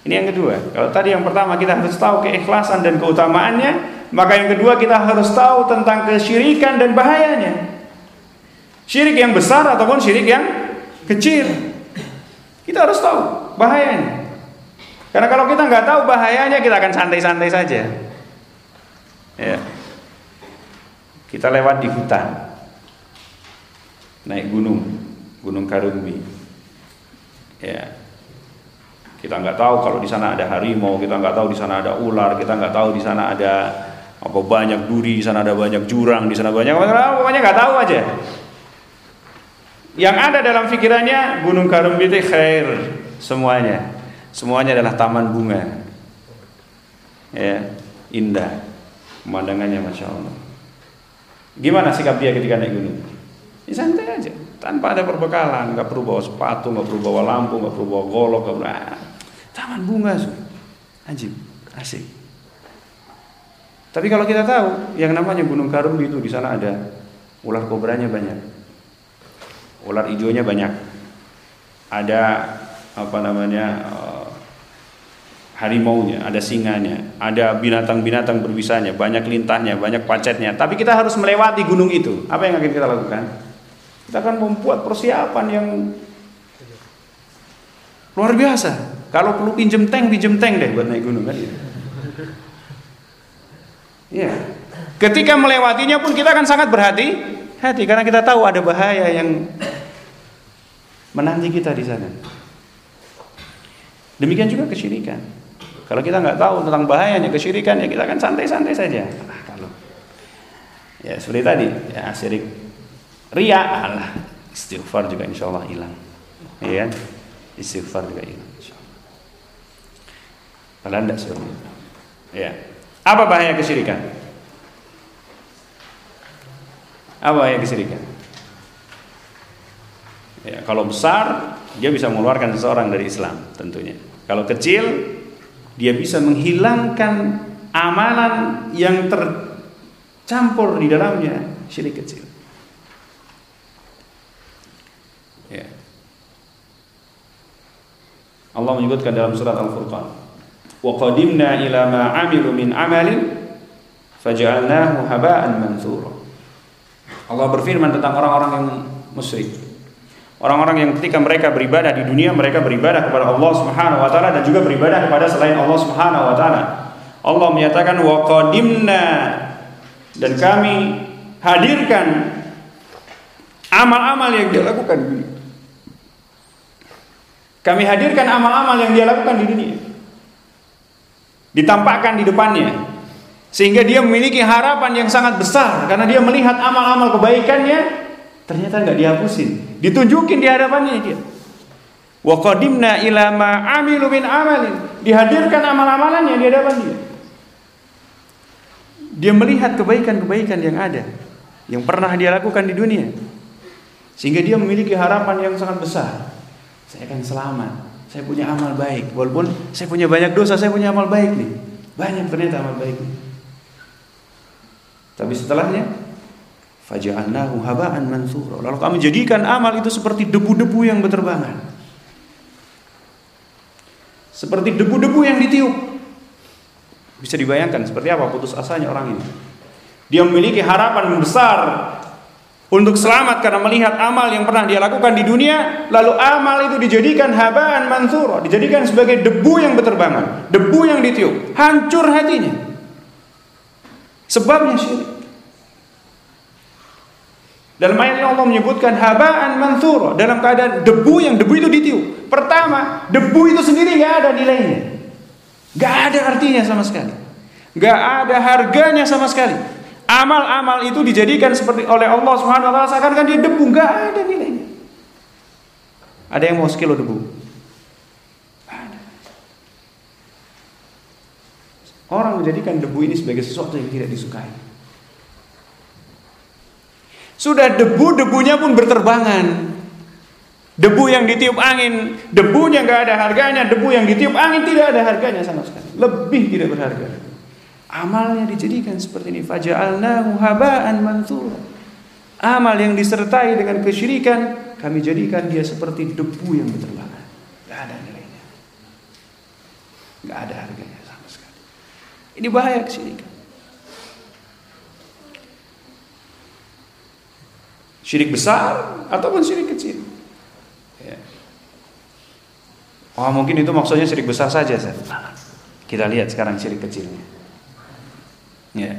A: Ini yang kedua. Kalau tadi yang pertama kita harus tahu keikhlasan dan keutamaannya, maka yang kedua kita harus tahu tentang kesyirikan dan bahayanya. Syirik yang besar ataupun syirik yang kecil. Kita harus tahu bahayanya. Karena kalau kita nggak tahu bahayanya, kita akan santai-santai saja. Ya. Kita lewat di hutan. Naik gunung, Gunung Karumbi. Ya. Kita nggak tahu kalau di sana ada harimau, kita nggak tahu di sana ada ular, kita nggak tahu di sana ada apa banyak duri, di sana ada banyak jurang, di sana banyak pokoknya nggak tahu aja. Yang ada dalam pikirannya Gunung Karumbi itu khair semuanya. Semuanya adalah taman bunga. Ya, indah. Pemandangannya Masya Allah. Gimana sikap dia ketika naik gunung? Ya santai aja, tanpa ada perbekalan, nggak perlu bawa sepatu, nggak perlu bawa lampu, nggak perlu bawa golok, nggak perlu. Ah, taman bunga, anjing, asik. Tapi kalau kita tahu yang namanya Gunung Karumbi itu di sana ada ular kobranya banyak, ular hijaunya banyak, ada apa namanya harimaunya, ada singanya, ada binatang-binatang berbisanya, banyak lintahnya, banyak pacetnya. Tapi kita harus melewati gunung itu. Apa yang akan kita lakukan? Kita akan membuat persiapan yang luar biasa. Kalau perlu pinjem tank, pinjem tank deh buat naik gunung kan. Ya. Ketika melewatinya pun kita akan sangat berhati hati karena kita tahu ada bahaya yang menanti kita di sana. Demikian juga kesyirikan. Kalau kita nggak tahu tentang bahayanya kesyirikan ya kita akan santai-santai saja. Nah, kalau ya seperti tadi ya syirik ria Allah istighfar juga insya Allah hilang. Ya, istighfar juga hilang. Insya Allah. Kalau seperti. Ya. Apa bahaya kesyirikan? Apa bahaya kesyirikan? Ya, kalau besar dia bisa mengeluarkan seseorang dari Islam tentunya. Kalau kecil dia bisa menghilangkan amalan yang tercampur di dalamnya syirik kecil. Ya. Allah menyebutkan dalam surat Al-Furqan, "Wa qadimna ila ma 'amilu min 'amalin faj'alnahu haba'an mansura." Allah berfirman tentang orang-orang yang musyrik. Orang-orang yang ketika mereka beribadah di dunia mereka beribadah kepada Allah Subhanahu wa taala dan juga beribadah kepada selain Allah Subhanahu wa taala. Allah menyatakan wa qadimna dan kami hadirkan amal-amal yang dia lakukan di dunia. Kami hadirkan amal-amal yang dia lakukan di dunia. Ditampakkan di depannya. Sehingga dia memiliki harapan yang sangat besar karena dia melihat amal-amal kebaikannya ternyata nggak dihapusin ditunjukin di hadapannya dia. Wa qadimna ila ma amilu min amalin. Dihadirkan amal-amalannya di hadapan dia. Dia melihat kebaikan-kebaikan yang ada yang pernah dia lakukan di dunia. Sehingga dia memiliki harapan yang sangat besar. Saya akan selamat. Saya punya amal baik. Walaupun saya punya banyak dosa, saya punya amal baik nih. Banyak ternyata amal baik. Nih. Tapi setelahnya Faja'alnahu haba'an mansura. Lalu kami jadikan amal itu seperti debu-debu yang berterbangan. Seperti debu-debu yang ditiup. Bisa dibayangkan seperti apa putus asanya orang ini. Dia memiliki harapan besar untuk selamat karena melihat amal yang pernah dia lakukan di dunia, lalu amal itu dijadikan habaan mansura, dijadikan sebagai debu yang berterbangan, debu yang ditiup, hancur hatinya. Sebabnya syirik. Dalam ayat ini Allah menyebutkan habaan mansura dalam keadaan debu yang debu itu ditiup. Pertama, debu itu sendiri nggak ada nilainya, nggak ada artinya sama sekali, nggak ada harganya sama sekali. Amal-amal itu dijadikan seperti oleh Allah Subhanahu Wa Taala seakan-akan dia debu, nggak ada nilainya. Ada yang mau sekilo debu? Orang menjadikan debu ini sebagai sesuatu yang tidak disukai. Sudah debu-debunya pun berterbangan. Debu yang ditiup angin, debunya nggak ada harganya, debu yang ditiup angin tidak ada harganya sama sekali. Lebih tidak berharga. Amalnya dijadikan seperti ini. Faja'alnahu haba'an mansura. Amal yang disertai dengan kesyirikan, kami jadikan dia seperti debu yang berterbangan. Gak ada nilainya. Gak ada harganya sama sekali. Ini bahaya kesyirikan. Syirik besar ataupun syirik kecil. wah Oh mungkin itu maksudnya syirik besar saja. Seth. Kita lihat sekarang syirik kecilnya. Ya.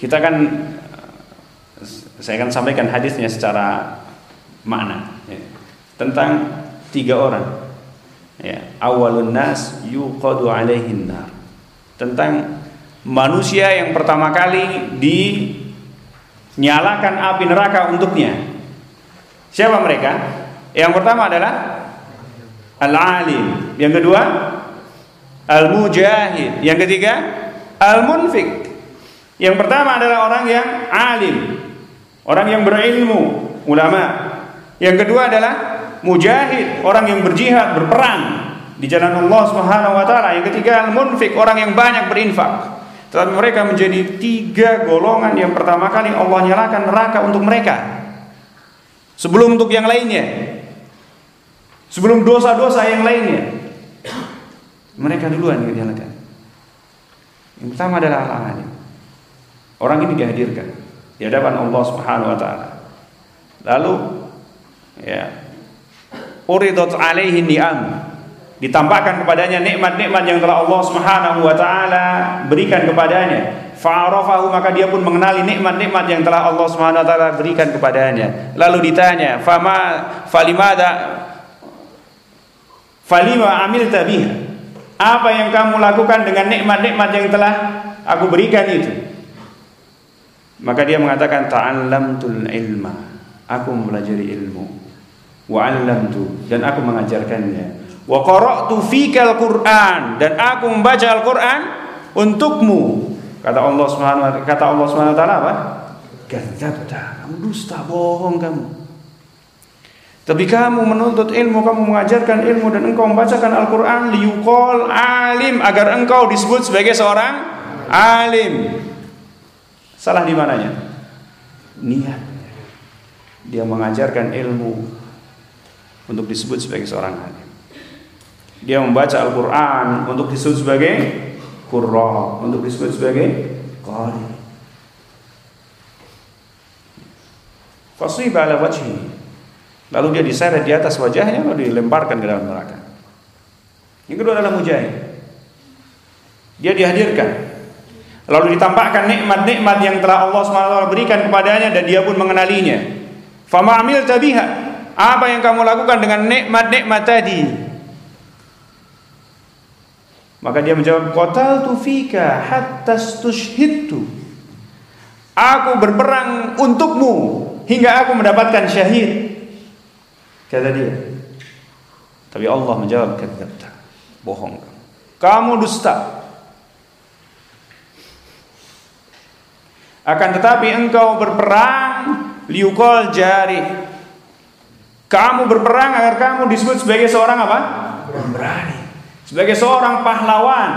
A: Kita kan saya akan sampaikan hadisnya secara makna ya. tentang tiga orang ya awalun nas yuqadu alaihin nar tentang manusia yang pertama kali dinyalakan api neraka untuknya siapa mereka yang pertama adalah al-alim yang kedua al-mujahid yang ketiga al-munfik yang pertama adalah orang yang alim, orang yang berilmu, ulama. Yang kedua adalah mujahid, orang yang berjihad, berperang di jalan Allah Subhanahu wa taala. Yang ketiga al-munfik, orang yang banyak berinfak. Tetapi mereka menjadi tiga golongan yang pertama kali Allah nyalakan neraka untuk mereka. Sebelum untuk yang lainnya. Sebelum dosa-dosa yang lainnya. Mereka duluan yang dinyalakan. Yang pertama adalah al-alim. Orang ini dihadirkan di hadapan Allah Subhanahu wa taala. Lalu ya uridat alaihi ni'am ditampakkan kepadanya nikmat-nikmat yang telah Allah Subhanahu wa taala berikan kepadanya. Fa'arafahu maka dia pun mengenali nikmat-nikmat yang telah Allah Subhanahu wa taala berikan kepadanya. Lalu ditanya, "Fama falimada falima amilta biha?" Apa yang kamu lakukan dengan nikmat-nikmat yang telah aku berikan itu? Maka dia mengatakan ta'allamtul ilma. Aku mempelajari ilmu. Wa 'allamtu dan aku mengajarkannya. Wa qara'tu fikal Qur'an dan aku membaca Al-Qur'an untukmu. Kata Allah Subhanahu wa kata Allah Subhanahu wa taala apa? Kadzabta. Kamu dusta, bohong kamu. Tapi kamu menuntut ilmu, kamu mengajarkan ilmu dan engkau membacakan Al-Qur'an liyuqal alim agar engkau disebut sebagai seorang alim. Salah di mananya? Niat. Dia mengajarkan ilmu untuk disebut sebagai seorang alim. Dia membaca Al-Quran untuk disebut sebagai qurra, untuk disebut sebagai qari. Fasiba ala wajhi. Lalu dia diseret di atas wajahnya lalu dilemparkan ke dalam neraka. Yang kedua adalah mujahid. Dia dihadirkan Lalu ditampakkan nikmat-nikmat yang telah Allah SWT berikan kepadanya dan dia pun mengenalinya. Fama amil tabiha. Apa yang kamu lakukan dengan nikmat-nikmat tadi? Maka dia menjawab, Qataltu fika hatta stushhidtu. Aku berperang untukmu hingga aku mendapatkan syahid. Kata dia. Tapi Allah menjawab, kata Bohong kamu. Dusta. Akan tetapi engkau berperang liukol jari. Kamu berperang agar kamu disebut sebagai seorang apa? Pemberani. Sebagai seorang pahlawan.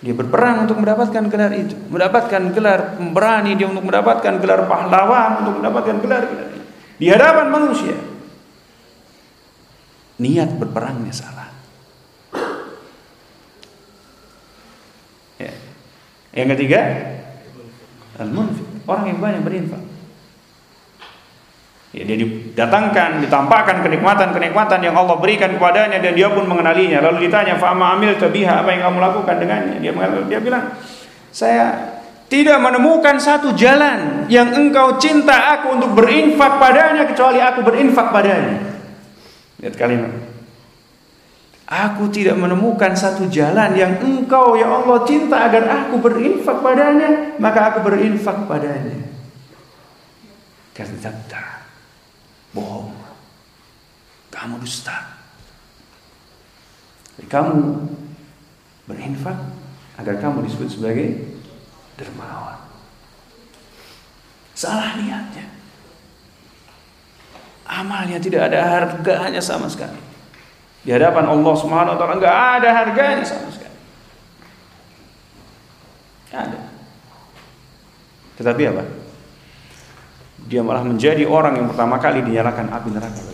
A: Dia berperang untuk mendapatkan gelar itu, mendapatkan gelar pemberani, dia untuk mendapatkan gelar pahlawan, untuk mendapatkan gelar, gelar di hadapan manusia. Niat berperangnya salah. Yang ketiga, al-munfiq, orang yang banyak berinfak. Ya, dia didatangkan, ditampakkan kenikmatan-kenikmatan yang Allah berikan kepadanya dan dia pun mengenalinya. Lalu ditanya, "Fa'ama amil tabiha, apa yang kamu lakukan dengannya?" Dia dia bilang, "Saya tidak menemukan satu jalan yang engkau cinta aku untuk berinfak padanya kecuali aku berinfak padanya." Lihat kalimat. Aku tidak menemukan satu jalan yang engkau ya Allah cinta agar aku berinfak padanya, maka aku berinfak padanya. Kadzabta. Kamu dusta. Jadi kamu berinfak agar kamu disebut sebagai dermawan. Salah niatnya. Amalnya tidak ada harganya sama sekali. Di hadapan Allah Subhanahu wa taala enggak ada harganya sama sekali. ada. Tetapi apa? Dia malah menjadi orang yang pertama kali dinyalakan api neraka.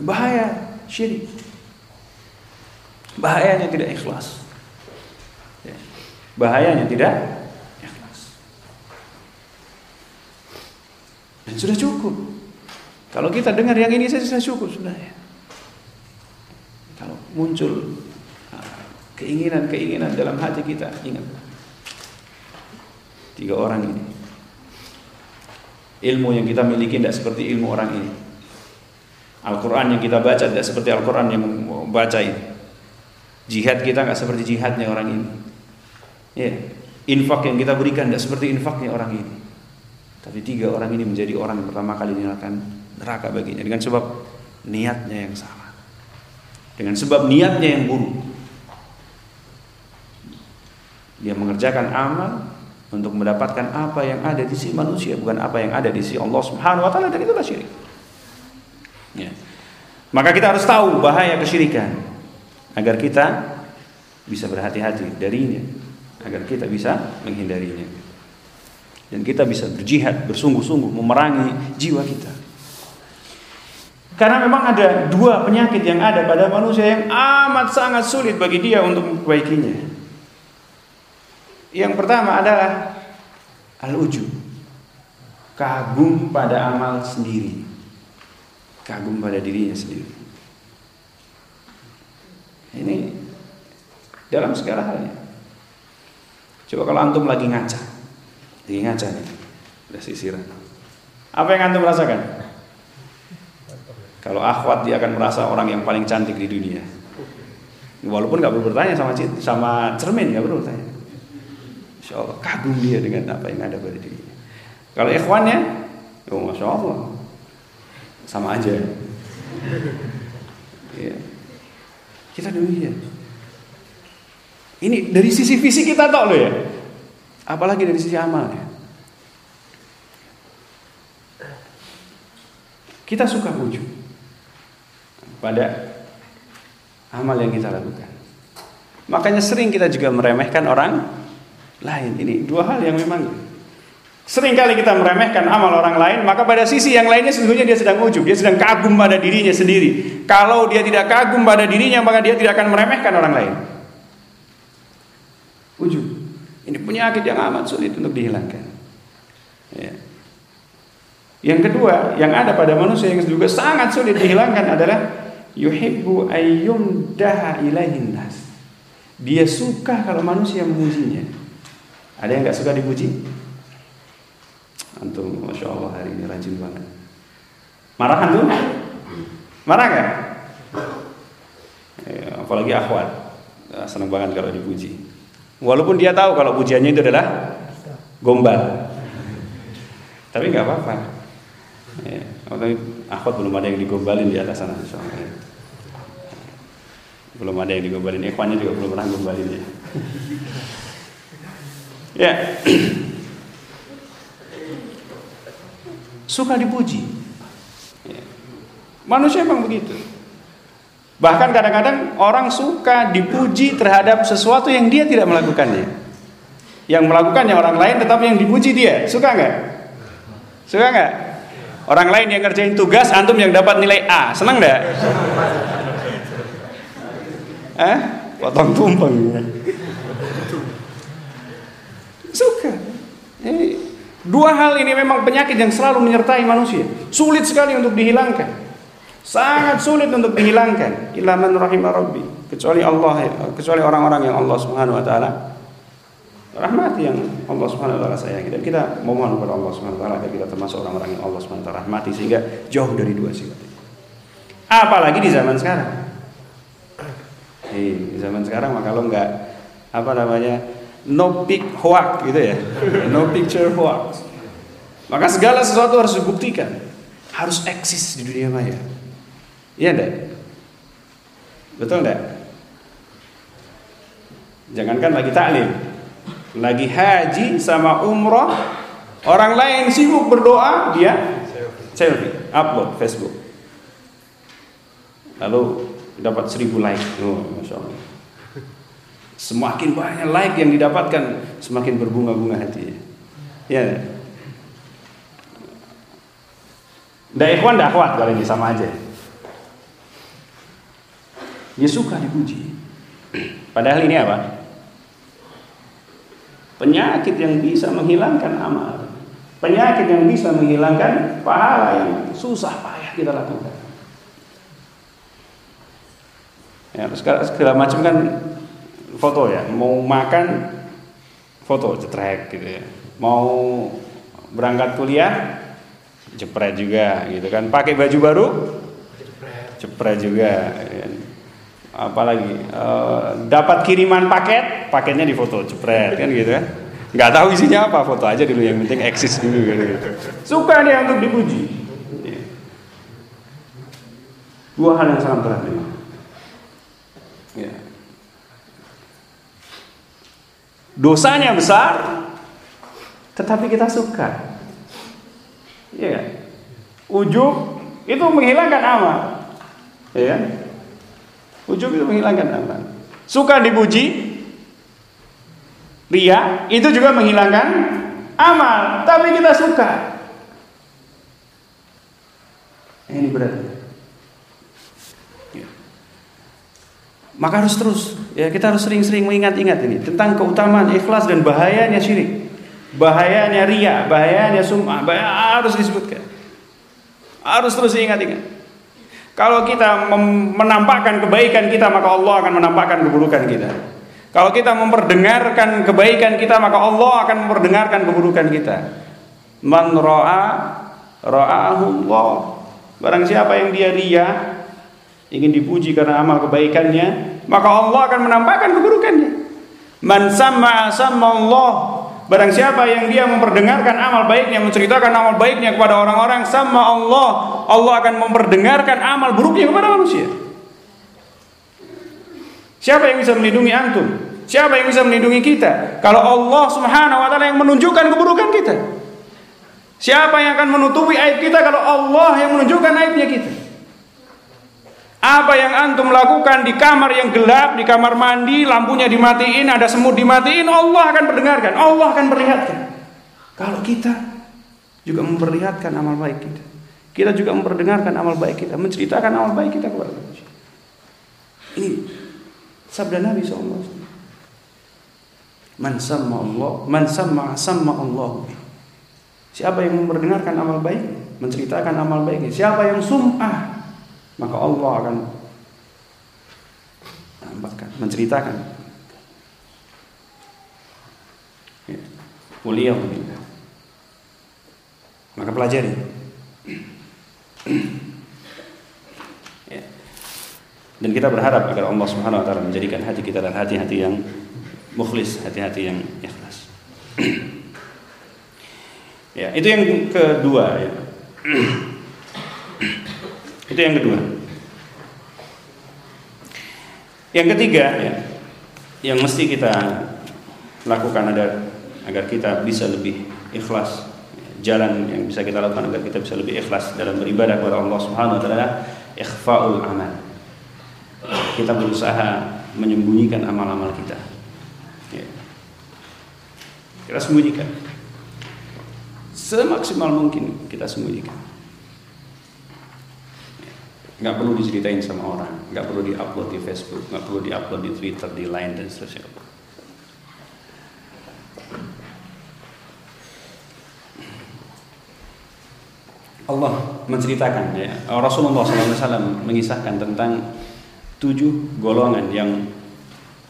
A: Bahaya syirik. Bahayanya tidak ikhlas. Ya. Bahayanya tidak ikhlas. Dan sudah cukup kalau kita dengar yang ini saja sudah cukup sudah ya. Kalau muncul keinginan-keinginan dalam hati kita. Ingat. Tiga orang ini. Ilmu yang kita miliki tidak seperti ilmu orang ini. Al-Quran yang kita baca tidak seperti Al-Quran yang baca ini. Jihad kita nggak seperti jihadnya orang ini. Ya, infak yang kita berikan tidak seperti infaknya orang ini. Tapi tiga orang ini menjadi orang yang pertama kali dinyalakan neraka baginya dengan sebab niatnya yang salah. Dengan sebab niatnya yang buruk. Dia mengerjakan amal untuk mendapatkan apa yang ada di sisi manusia, bukan apa yang ada di sisi Allah Subhanahu wa taala dan itulah syirik. Ya. Maka kita harus tahu bahaya kesyirikan agar kita bisa berhati-hati darinya, agar kita bisa menghindarinya. Dan kita bisa berjihad, bersungguh-sungguh memerangi jiwa kita. Karena memang ada dua penyakit yang ada pada manusia yang amat sangat sulit bagi dia untuk memperbaikinya. Yang pertama adalah al-ujub. Kagum pada amal sendiri. Kagum pada dirinya sendiri. Ini dalam segala halnya. Coba kalau antum lagi ngaca. Lagi ngaca nih. Udah sisiran. Apa yang antum rasakan? Kalau akhwat dia akan merasa orang yang paling cantik di dunia. Walaupun nggak perlu bertanya sama sama cermin nggak perlu bertanya. Insya Allah kagum dia dengan apa yang ada pada dirinya. Kalau ikhwannya, oh masya Allah, sama aja. Ya. Kita demikian. Ini dari sisi fisik kita tahu loh ya. Apalagi dari sisi amal ya. Kita suka wujud pada amal yang kita lakukan. Makanya sering kita juga meremehkan orang lain. Ini dua hal yang memang sering kali kita meremehkan amal orang lain, maka pada sisi yang lainnya sesungguhnya dia sedang ujub, dia sedang kagum pada dirinya sendiri. Kalau dia tidak kagum pada dirinya, maka dia tidak akan meremehkan orang lain. Ujub. Ini penyakit yang amat sulit untuk dihilangkan. Ya. Yang kedua, yang ada pada manusia yang juga sangat sulit dihilangkan adalah yuhibbu daha ilaihin nas. Dia suka kalau manusia memujinya. Ada yang nggak suka dipuji? Antum, masya Allah hari ini rajin banget. Marah antum? Marah nggak? Ya, apalagi akhwat, ya, senang banget kalau dipuji. Walaupun dia tahu kalau pujiannya itu adalah gombal, tapi nggak apa-apa. Ya, akhwat belum ada yang digombalin di atas sana. Belum ada yang digombalin. Ikhwannya juga belum pernah gombalin ya. ya. Suka dipuji. Ya. Manusia emang begitu. Bahkan kadang-kadang orang suka dipuji terhadap sesuatu yang dia tidak melakukannya. Yang melakukannya orang lain tetapi yang dipuji dia. Suka nggak? Suka nggak? Orang lain yang ngerjain tugas, antum yang dapat nilai A. Senang nggak? Eh? Potong tumpeng. Suka. Ini dua hal ini memang penyakit yang selalu menyertai manusia. Sulit sekali untuk dihilangkan. Sangat sulit untuk dihilangkan. Rahimah rabbi. Kecuali Allah, kecuali orang-orang yang Allah Subhanahu wa taala rahmati yang Allah Subhanahu wa taala sayangi dan kita memohon kepada Allah Subhanahu wa taala agar kita termasuk orang-orang yang Allah Subhanahu wa taala rahmati sehingga jauh dari dua sifat ini. Apalagi di zaman sekarang. Di zaman sekarang mah kalau nggak apa namanya no pic hoax gitu ya, no picture hoax. Maka segala sesuatu harus dibuktikan, harus eksis di dunia maya. Iya enggak? Betul enggak? Jangankan lagi taklim, lagi haji sama umroh, orang lain sibuk berdoa, dia selfie, upload Facebook. Lalu dapat seribu like. Oh, masya Allah. Semakin banyak like yang didapatkan, semakin berbunga-bunga hati. Ya. Ndak ikhwan ndak akhwat kalau ini sama aja. Dia suka dipuji. Padahal ini apa? Penyakit yang bisa menghilangkan amal. Penyakit yang bisa menghilangkan pahala yang susah payah kita lakukan. Ya, segala, segala macam kan foto ya, mau makan foto cetrek gitu ya. Mau berangkat kuliah jepret juga gitu kan. Pakai baju baru jepret juga. Ya. Apalagi uh, dapat kiriman paket, paketnya di foto jepret kan gitu kan. Nggak tahu isinya apa, foto aja dulu yang penting eksis dulu gitu. Suka dia untuk dipuji. Dua hal yang sangat berat memang. Ya. Dosanya besar, tetapi kita suka. Ya. Ujub itu menghilangkan amal. Ya. Ujub itu menghilangkan amal. Suka dipuji, ria itu juga menghilangkan amal, tapi kita suka. Ini berat. Maka harus terus ya kita harus sering-sering mengingat-ingat ini tentang keutamaan ikhlas dan bahayanya syirik. Bahayanya ria, bahayanya sum'ah, bahaya harus disebutkan. Harus terus diingat-ingat. Kalau kita menampakkan kebaikan kita maka Allah akan menampakkan keburukan kita. Kalau kita memperdengarkan kebaikan kita maka Allah akan memperdengarkan keburukan kita. Man ra'a ra'ahu Allah. Barang siapa yang dia ria, ingin dipuji karena amal kebaikannya, maka Allah akan menampakkan keburukannya. Man sama sama Allah. Barang siapa yang dia memperdengarkan amal baiknya, menceritakan amal baiknya kepada orang-orang sama Allah, Allah akan memperdengarkan amal buruknya kepada manusia. Siapa yang bisa melindungi antum? Siapa yang bisa melindungi kita? Kalau Allah Subhanahu wa taala yang menunjukkan keburukan kita. Siapa yang akan menutupi aib kita kalau Allah yang menunjukkan aibnya kita? Apa yang antum lakukan di kamar yang gelap, di kamar mandi, lampunya dimatiin, ada semut dimatiin, Allah akan mendengarkan, Allah akan perlihatkan. Kalau kita juga memperlihatkan amal baik kita, kita juga memperdengarkan amal baik kita, menceritakan amal baik kita kepada manusia. Ini sabda Nabi SAW. Man sama Allah, man sama sama Allah. Siapa yang memperdengarkan amal baik, menceritakan amal baiknya. Siapa yang sum'ah, maka Allah akan menceritakan. Ya. Mulia. Maka pelajari. ya. Dan kita berharap agar Allah Subhanahu wa taala menjadikan hati kita dan hati-hati yang mukhlis, hati-hati yang ikhlas. ya, itu yang kedua ya. Itu yang kedua. Yang ketiga ya, yang mesti kita lakukan ada agar kita bisa lebih ikhlas jalan yang bisa kita lakukan agar kita bisa lebih ikhlas dalam beribadah kepada Allah Subhanahu wa taala ikhfaul amal. Kita berusaha menyembunyikan amal-amal kita. Ya. Kita sembunyikan. Semaksimal mungkin kita sembunyikan nggak perlu diceritain sama orang, nggak perlu diupload di Facebook, nggak perlu diupload di Twitter, di Line dan seterusnya. Allah menceritakan ya Rasulullah SAW mengisahkan tentang tujuh golongan yang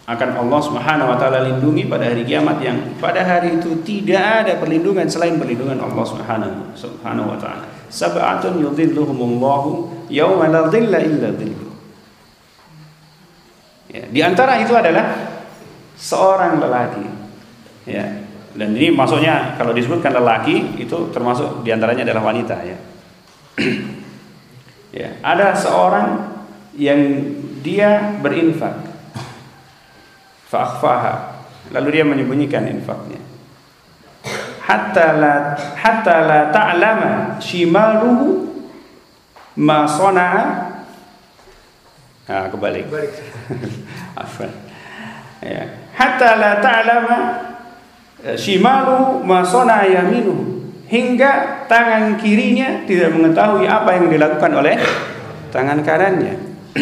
A: akan Allah Subhanahu wa taala lindungi pada hari kiamat yang pada hari itu tidak ada perlindungan selain perlindungan Allah Subhanahu Subhanahu wa taala. Sab'atun yudhilluhumullahu yauma la dhilla illa dhilluh. Ya, di antara itu adalah seorang lelaki. Ya. Dan ini maksudnya kalau disebutkan lelaki itu termasuk di antaranya adalah wanita ya. ya, ada seorang yang dia berinfak fa'akhfaha lalu dia menyembunyikan infaknya hatta la hatta la ta'lama shimaluhu ma sana'a nah kebalik afwan ya hatta la ta'lama eh, shimaluhu ma sana'a yaminuhu hingga tangan kirinya tidak mengetahui apa yang dilakukan oleh tangan kanannya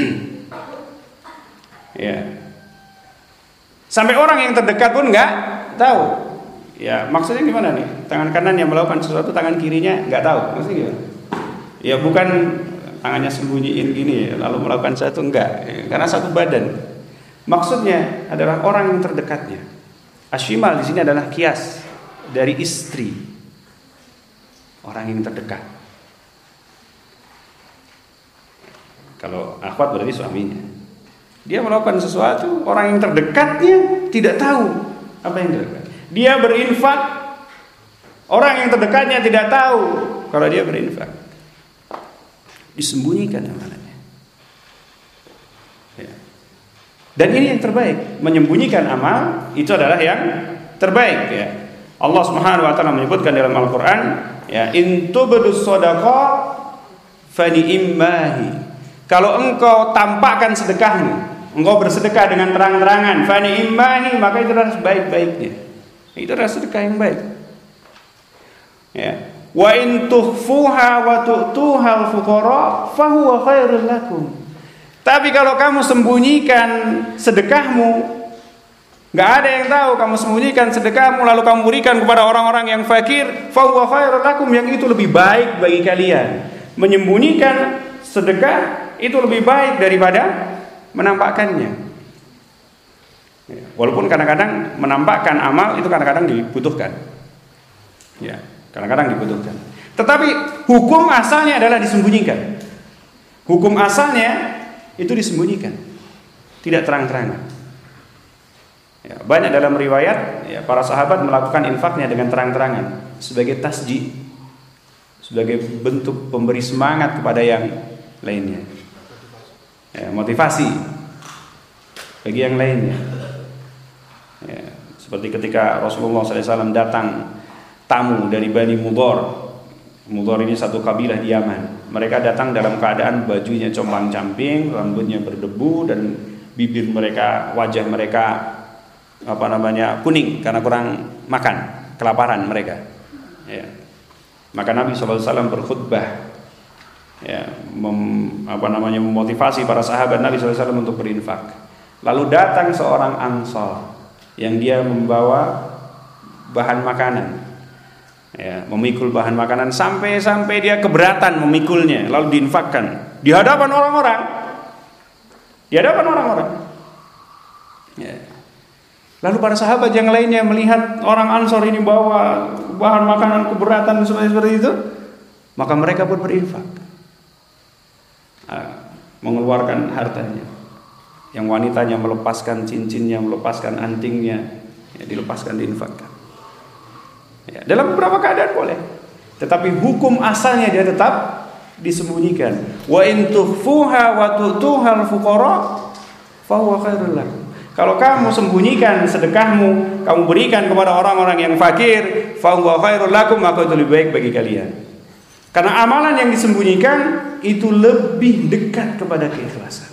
A: ya Sampai orang yang terdekat pun nggak tahu. Ya maksudnya gimana nih? Tangan kanan yang melakukan sesuatu, tangan kirinya nggak tahu. Maksudnya gimana? Ya bukan tangannya sembunyiin gini lalu melakukan sesuatu enggak, karena satu badan. Maksudnya adalah orang yang terdekatnya. Ashimal di sini adalah kias dari istri. Orang yang terdekat. Kalau akhwat berarti suaminya. Dia melakukan sesuatu, orang yang terdekatnya tidak tahu apa yang terdekat. Dia berinfak, orang yang terdekatnya tidak tahu kalau dia berinfak. Disembunyikan amanahnya. Ya. Dan ini yang terbaik, menyembunyikan amal itu adalah yang terbaik ya. Allah Subhanahu wa taala menyebutkan dalam Al-Qur'an ya in shadaqah fani kalau engkau tampakkan sedekahmu, engkau bersedekah dengan terang-terangan, fani imani, maka itu adalah sebaik-baiknya. Itu adalah sedekah yang baik. Ya. Wa in tuhfuha wa tu'tuha al-fuqara fahuwa khairul lakum. Tapi kalau kamu sembunyikan sedekahmu, nggak ada yang tahu kamu sembunyikan sedekahmu lalu kamu berikan kepada orang-orang yang fakir, fahuwa khairul lakum yang itu lebih baik bagi kalian. Menyembunyikan sedekah itu lebih baik daripada menampakkannya. Ya, walaupun kadang-kadang menampakkan amal itu kadang-kadang dibutuhkan. Ya, kadang-kadang dibutuhkan. Tetapi hukum asalnya adalah disembunyikan. Hukum asalnya itu disembunyikan. Tidak terang-terangan. Ya, banyak dalam riwayat ya, para sahabat melakukan infaknya dengan terang-terangan sebagai tasji, sebagai bentuk pemberi semangat kepada yang lainnya ya, motivasi bagi yang lainnya. Ya, seperti ketika Rasulullah SAW datang tamu dari Bani Mudor. Mudor ini satu kabilah di Yaman. Mereka datang dalam keadaan bajunya compang-camping, rambutnya berdebu dan bibir mereka, wajah mereka apa namanya kuning karena kurang makan, kelaparan mereka. Ya. Maka Nabi SAW berkhutbah ya, mem, apa namanya memotivasi para sahabat Nabi SAW untuk berinfak. Lalu datang seorang ansor yang dia membawa bahan makanan, ya, memikul bahan makanan sampai-sampai dia keberatan memikulnya, lalu diinfakkan di hadapan orang-orang, di hadapan orang-orang. Ya. Lalu para sahabat yang lainnya melihat orang Ansor ini bawa bahan makanan keberatan seperti itu, maka mereka pun berinfak. Ah, mengeluarkan hartanya. Yang wanitanya melepaskan cincinnya, melepaskan antingnya, ya, dilepaskan diinfakkan. Ya, dalam beberapa keadaan boleh. Tetapi hukum asalnya dia tetap disembunyikan. Wa in tukhfuha wa tu'tuha al-fuqara fa huwa khairul. Kalau kamu sembunyikan sedekahmu, kamu berikan kepada orang-orang yang fakir, fa huwa khairul lakum, maka itu lebih baik bagi kalian. Karena amalan yang disembunyikan itu lebih dekat kepada keikhlasan.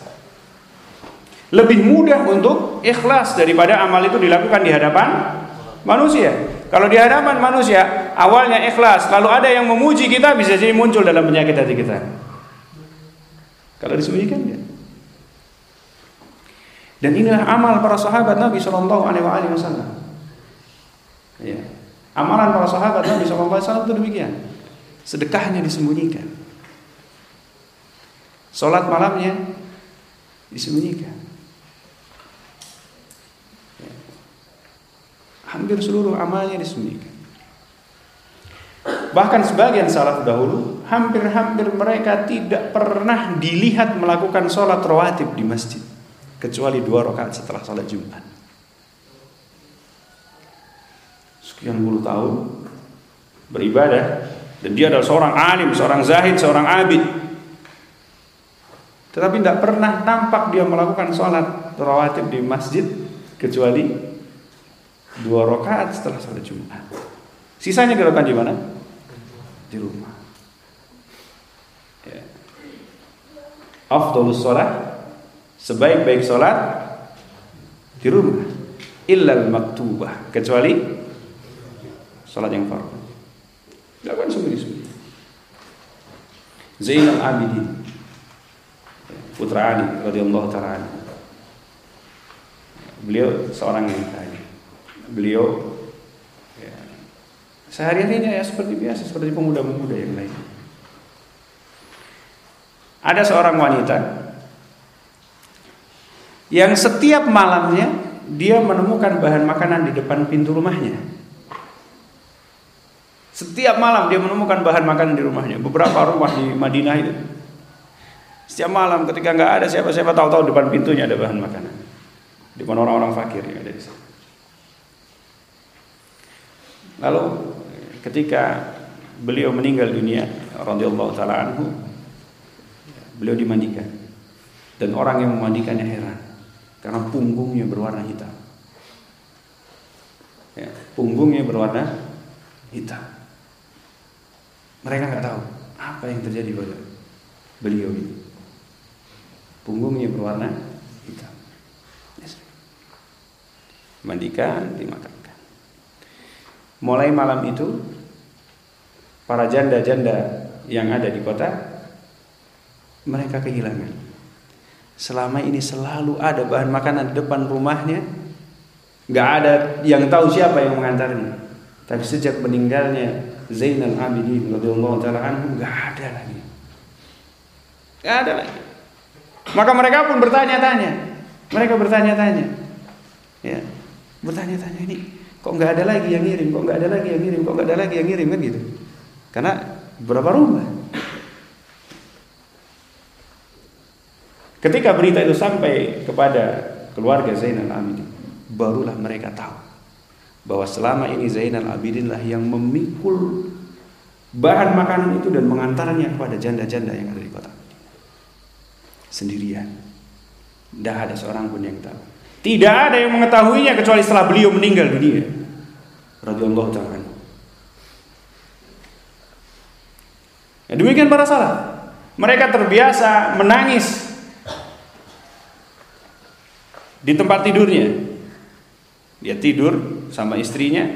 A: Lebih mudah untuk ikhlas daripada amal itu dilakukan di hadapan manusia. Kalau di hadapan manusia awalnya ikhlas, lalu ada yang memuji kita bisa jadi muncul dalam penyakit hati kita. Kalau disembunyikan ya. Dan inilah amal para sahabat Nabi Shallallahu Alaihi Wasallam. Ya. Amalan para sahabat Nabi Shallallahu Alaihi Wasallam itu demikian sedekahnya disembunyikan. Sholat malamnya disembunyikan. Hampir seluruh amalnya disembunyikan. Bahkan sebagian salaf dahulu hampir-hampir mereka tidak pernah dilihat melakukan sholat rawatib di masjid kecuali dua rakaat setelah sholat Jumat. Sekian puluh tahun beribadah dan dia adalah seorang alim, seorang zahid, seorang abid. Tetapi tidak pernah tampak dia melakukan sholat rawatib di masjid kecuali dua rakaat setelah sholat Jumat. Sisanya dilakukan di mana? Di rumah. Ya. Afdolus sholat sebaik-baik sholat di rumah. Illal maktubah kecuali sholat yang fardu. Dilakukan sembunyi-sembunyi. Zainal Abidin Putra Ali radhiyallahu taala Beliau seorang yang kaya. Beliau ya, sehari-harinya ya seperti biasa seperti pemuda-pemuda yang lain. Ada seorang wanita yang setiap malamnya dia menemukan bahan makanan di depan pintu rumahnya. Setiap malam dia menemukan bahan makanan di rumahnya. Beberapa rumah di Madinah itu. Setiap malam ketika nggak ada siapa-siapa tahu-tahu depan pintunya ada bahan makanan. Di mana orang-orang fakir yang ada di sana. Lalu ketika beliau meninggal dunia radhiyallahu taala anhu beliau dimandikan dan orang yang memandikannya heran karena punggungnya berwarna hitam. Ya, punggungnya berwarna hitam. Mereka nggak tahu apa yang terjadi pada beliau ini. Punggungnya berwarna hitam. Yes. Mandikan, dimakamkan. Mulai malam itu para janda-janda yang ada di kota mereka kehilangan. Selama ini selalu ada bahan makanan di depan rumahnya. Nggak ada yang tahu siapa yang mengantarnya. Tapi sejak meninggalnya Zainal Abidin radhiyallahu taala anhu nggak ada lagi. Nggak ada lagi. Maka mereka pun bertanya-tanya. Mereka bertanya-tanya. Ya bertanya-tanya ini kok nggak ada lagi yang ngirim? Kok nggak ada lagi yang ngirim? Kok nggak ada lagi yang ngirim? Kan gitu. Karena berapa rumah? Ketika berita itu sampai kepada keluarga Zainal Abidin, barulah mereka tahu bahwa selama ini Zainal Abidin lah yang memikul bahan makanan itu dan mengantarnya kepada janda-janda yang ada di kota. Sendirian. Tidak ada seorang pun yang tahu. Tidak ada yang mengetahuinya kecuali setelah beliau meninggal dunia. Radhiyallahu taala. Ya, demikian para salah. Mereka terbiasa menangis di tempat tidurnya. Dia tidur sama istrinya,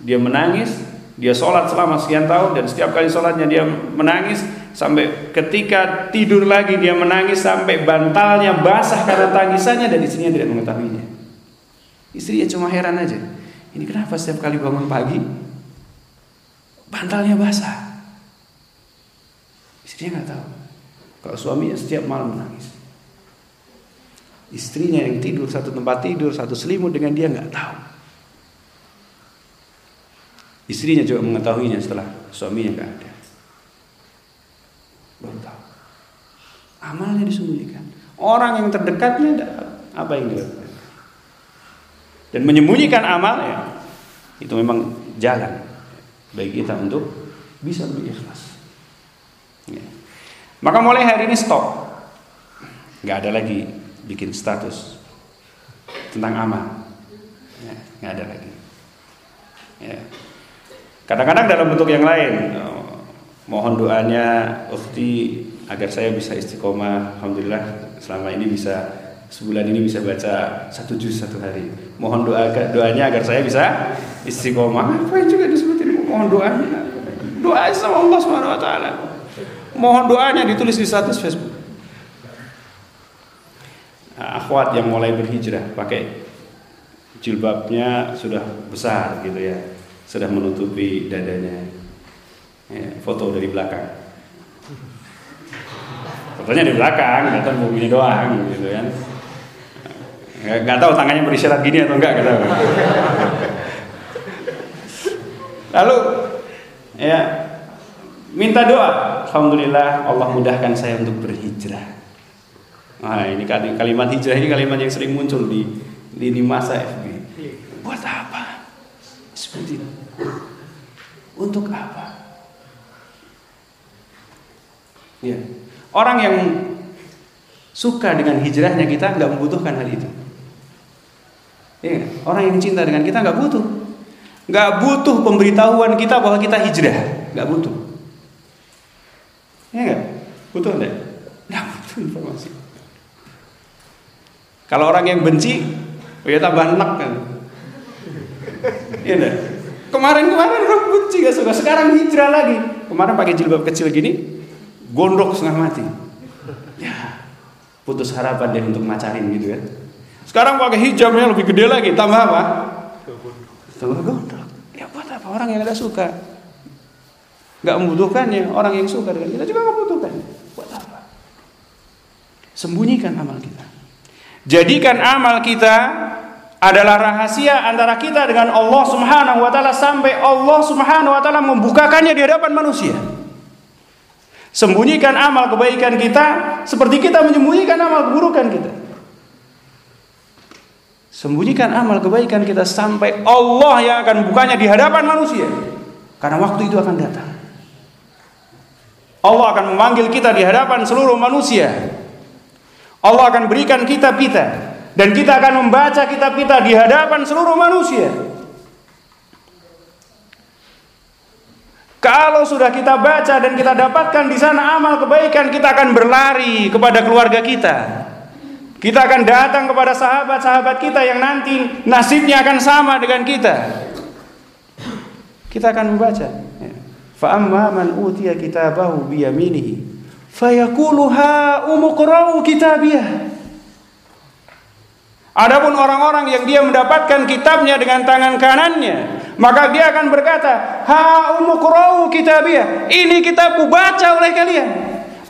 A: dia menangis, dia sholat selama sekian tahun dan setiap kali sholatnya dia menangis sampai ketika tidur lagi dia menangis sampai bantalnya basah karena tangisannya dan istrinya tidak mengetahuinya. Istrinya cuma heran aja. Ini kenapa setiap kali bangun pagi bantalnya basah? Istrinya nggak tahu. Kalau suaminya setiap malam menangis. Istrinya yang tidur satu tempat tidur, satu selimut dengan dia nggak tahu. Istrinya juga mengetahuinya setelah suaminya nggak ada. Baru tahu. Amalnya disembunyikan. Orang yang terdekatnya apa yang dilakukan? Dan menyembunyikan amal ya itu memang jalan bagi kita untuk bisa berikhlas. Ya. Maka mulai hari ini stop. Nggak ada lagi bikin status tentang amal. Ya, ada lagi. Ya. Kadang-kadang dalam bentuk yang lain, mohon doanya Ukti agar saya bisa istiqomah. Alhamdulillah selama ini bisa sebulan ini bisa baca satu juz satu hari. Mohon doa doanya agar saya bisa istiqomah. Apa yang juga disebutin mohon doanya. Doa sama Allah Subhanahu wa taala. Mohon doanya ditulis di status Facebook akhwat yang mulai berhijrah pakai jilbabnya sudah besar gitu ya sudah menutupi dadanya ya, foto dari belakang fotonya di belakang kelihatan mobilnya doang gitu kan nggak, nggak tahu tangannya berisyarat gini atau enggak gitu lalu ya minta doa alhamdulillah Allah mudahkan saya untuk berhijrah Nah ini kalimat hijrah ini kalimat yang sering muncul di lini masa FB. Buat apa? Seperti itu. Untuk apa? Ya. Orang yang suka dengan hijrahnya kita nggak membutuhkan hal itu. Ya, orang yang cinta dengan kita nggak butuh, nggak butuh pemberitahuan kita bahwa kita hijrah, nggak butuh. Ya nggak? Butuh nggak? Nggak butuh informasi. Kalau orang yang benci, oh ya tambah enak kan. Iya enggak? Kemarin-kemarin orang benci gak suka, sekarang hijrah lagi. Kemarin pakai jilbab kecil gini, gondok setengah mati. Ya, putus harapan dia untuk macarin gitu kan. Sekarang pakai hijabnya lebih gede lagi, tambah apa? Tambah gondok. Ya buat apa orang yang ada suka? Gak membutuhkannya, orang yang suka dengan kita juga gak membutuhkan. Buat apa? Sembunyikan amal kita.
B: Jadikan amal kita adalah rahasia antara kita dengan Allah Subhanahu wa taala sampai Allah Subhanahu wa taala membukakannya di hadapan manusia. Sembunyikan amal kebaikan kita seperti kita menyembunyikan amal keburukan kita. Sembunyikan amal kebaikan kita sampai Allah yang akan bukanya di hadapan manusia. Karena waktu itu akan datang. Allah akan memanggil kita di hadapan seluruh manusia. Allah akan berikan kitab kita dan kita akan membaca kitab kita di hadapan seluruh manusia. Kalau sudah kita baca dan kita dapatkan di sana amal kebaikan, kita akan berlari kepada keluarga kita. Kita akan datang kepada sahabat-sahabat kita yang nanti nasibnya akan sama dengan kita. Kita akan membaca. Fa amma man utiya kitabahu bi yaminihi fayaqulu ha kitabiyah. Adapun orang-orang yang dia mendapatkan kitabnya dengan tangan kanannya, maka dia akan berkata, "Ha umqra'u kitabiyah." Ini kitabku baca oleh kalian.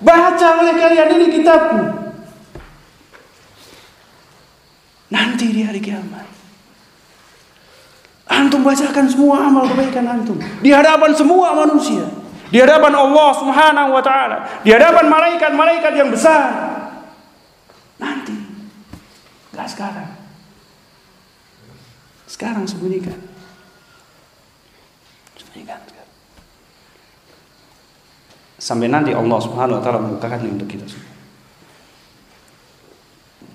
B: Baca oleh kalian ini kitabku. Nanti di hari kiamat. Antum bacakan semua amal kebaikan antum di hadapan semua manusia, di hadapan Allah Subhanahu wa taala, di hadapan malaikat-malaikat yang besar. Nanti enggak sekarang. Sekarang sembunyikan. Sampai nanti Allah Subhanahu wa taala membukakannya untuk kita semua.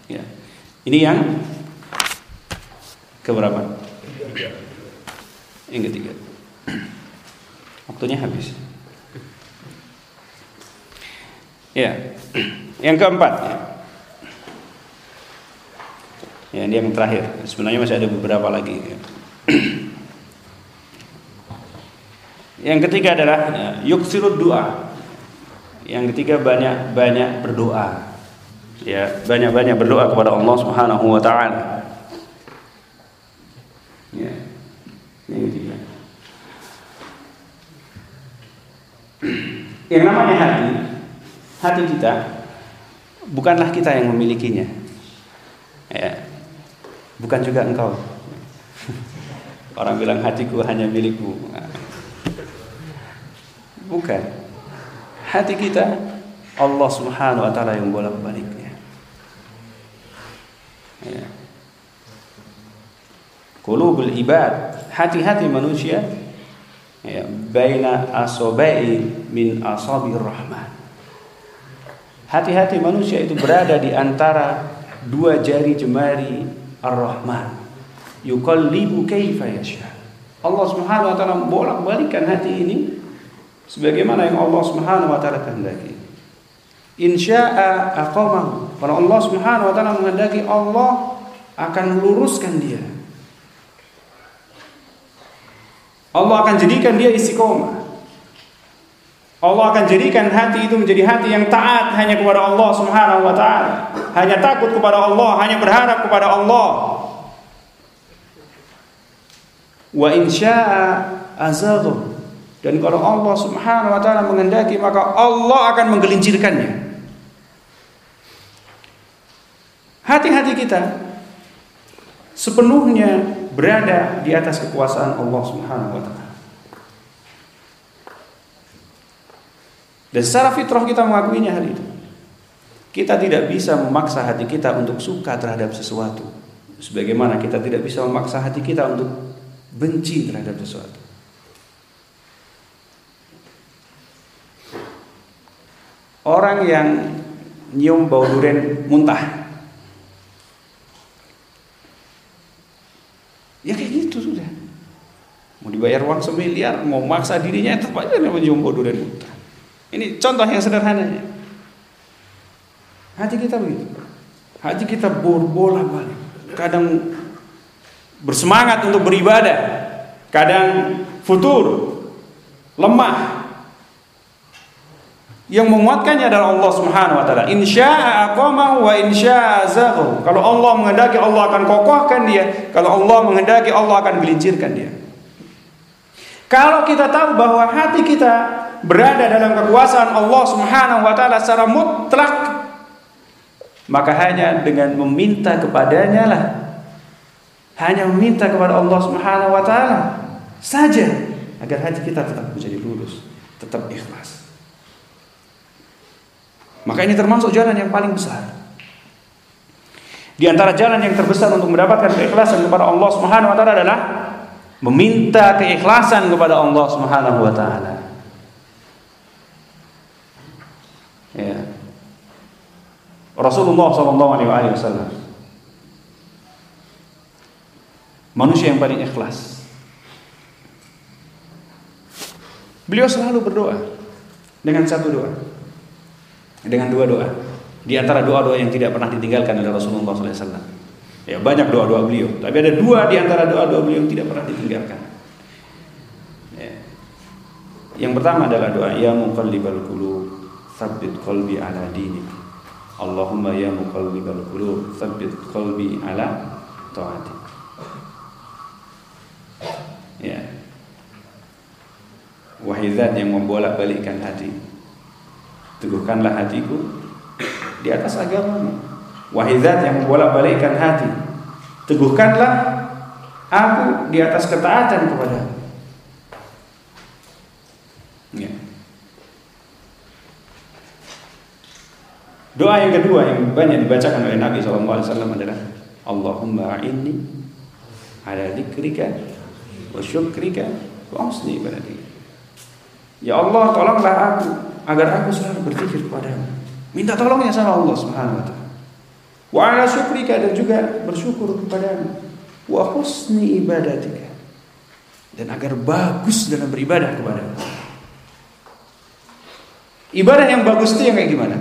B: Ya. Ini yang keberapa? Yang ketiga. Waktunya habis. Ya. Yang keempat. Ya. ya ini yang terakhir. Sebenarnya masih ada beberapa lagi. Ya. Yang ketiga adalah ya, yuksirud doa. Yang ketiga banyak banyak berdoa. Ya, banyak-banyak berdoa kepada Allah Subhanahu wa taala. Ya. Yang ketiga. Yang namanya hati, hati kita bukanlah kita yang memilikinya. Ya. Bukan juga engkau. Orang bilang hatiku hanya milikku. Bukan. Hati kita Allah Subhanahu wa taala yang bolak-baliknya. Ya. Qulubul ibad, hati-hati manusia ya, baina asabai min asabir rahman. Hati-hati manusia itu berada di antara dua jari jemari Ar-Rahman. Yuqallibu kaifa yasha. Allah Subhanahu wa taala bolak-balikkan hati ini sebagaimana yang Allah Subhanahu wa taala kehendaki. Insya'a aqamahu. Kalau Allah Subhanahu wa taala menghendaki Allah akan luruskan dia. Allah akan jadikan dia istiqomah. Allah akan jadikan hati itu menjadi hati yang taat hanya kepada Allah Subhanahu wa taala, hanya takut kepada Allah, hanya berharap kepada Allah. Wa insya'a azaghu. Dan kalau Allah Subhanahu wa taala menghendaki maka Allah akan menggelincirkannya. Hati-hati kita sepenuhnya berada di atas kekuasaan Allah Subhanahu wa taala. Dan secara fitrah kita mengakuinya hari itu. Kita tidak bisa memaksa hati kita untuk suka terhadap sesuatu. Sebagaimana kita tidak bisa memaksa hati kita untuk benci terhadap sesuatu. Orang yang nyium bau durian muntah. Ya kayak gitu sudah. Mau dibayar uang semiliar, mau maksa dirinya tetap aja nyium bau durian muntah. Ini contoh yang sederhananya. Hati kita begitu. Hati kita bola balik. Kadang bersemangat untuk beribadah, kadang futur, lemah. Yang menguatkannya adalah Allah Subhanahu wa taala. Insya'a aqamahu wa insya'a zaghu. Kalau Allah menghendaki Allah akan kokohkan dia, kalau Allah menghendaki Allah akan gelincirkan dia. Kalau kita tahu bahwa hati kita berada dalam kekuasaan Allah Subhanahu wa taala secara mutlak maka hanya dengan meminta kepadanya lah hanya meminta kepada Allah Subhanahu wa taala saja agar hati kita tetap menjadi lurus, tetap ikhlas. Maka ini termasuk jalan yang paling besar. Di antara jalan yang terbesar untuk mendapatkan keikhlasan kepada Allah Subhanahu wa taala adalah meminta keikhlasan kepada Allah Subhanahu wa taala. Ya. Rasulullah sallallahu alaihi wasallam manusia yang paling ikhlas. Beliau selalu berdoa dengan satu doa. Dengan dua doa. Di antara doa-doa yang tidak pernah ditinggalkan oleh Rasulullah SAW. Ya banyak doa-doa beliau, tapi ada dua di antara doa-doa beliau yang tidak pernah ditinggalkan. Ya. Yang pertama adalah doa ya muqallibal qulub, tsabbit qalbi ala dinik. Allahumma ya muqallibal qulub, tsabbit qalbi ala taatik. Ya. Wahai zat yang membolak-balikkan hati, teguhkanlah hatiku di atas agamamu. Wahai zat yang membolak-balikkan hati, teguhkanlah aku di atas ketaatan kepada ya. Doa yang kedua yang banyak dibacakan oleh Nabi SAW adalah Allahumma inni ala dzikrika wa syukrika wa husni ibadatik. Ya Allah, tolonglah aku agar aku selalu berzikir kepadamu Minta tolongnya sama Allah Subhanahu wa taala. Wa ala dan juga bersyukur kepadamu. Wa husni ibadatika. Dan agar bagus dalam beribadah kepada Ibadah yang bagus itu yang kayak gimana?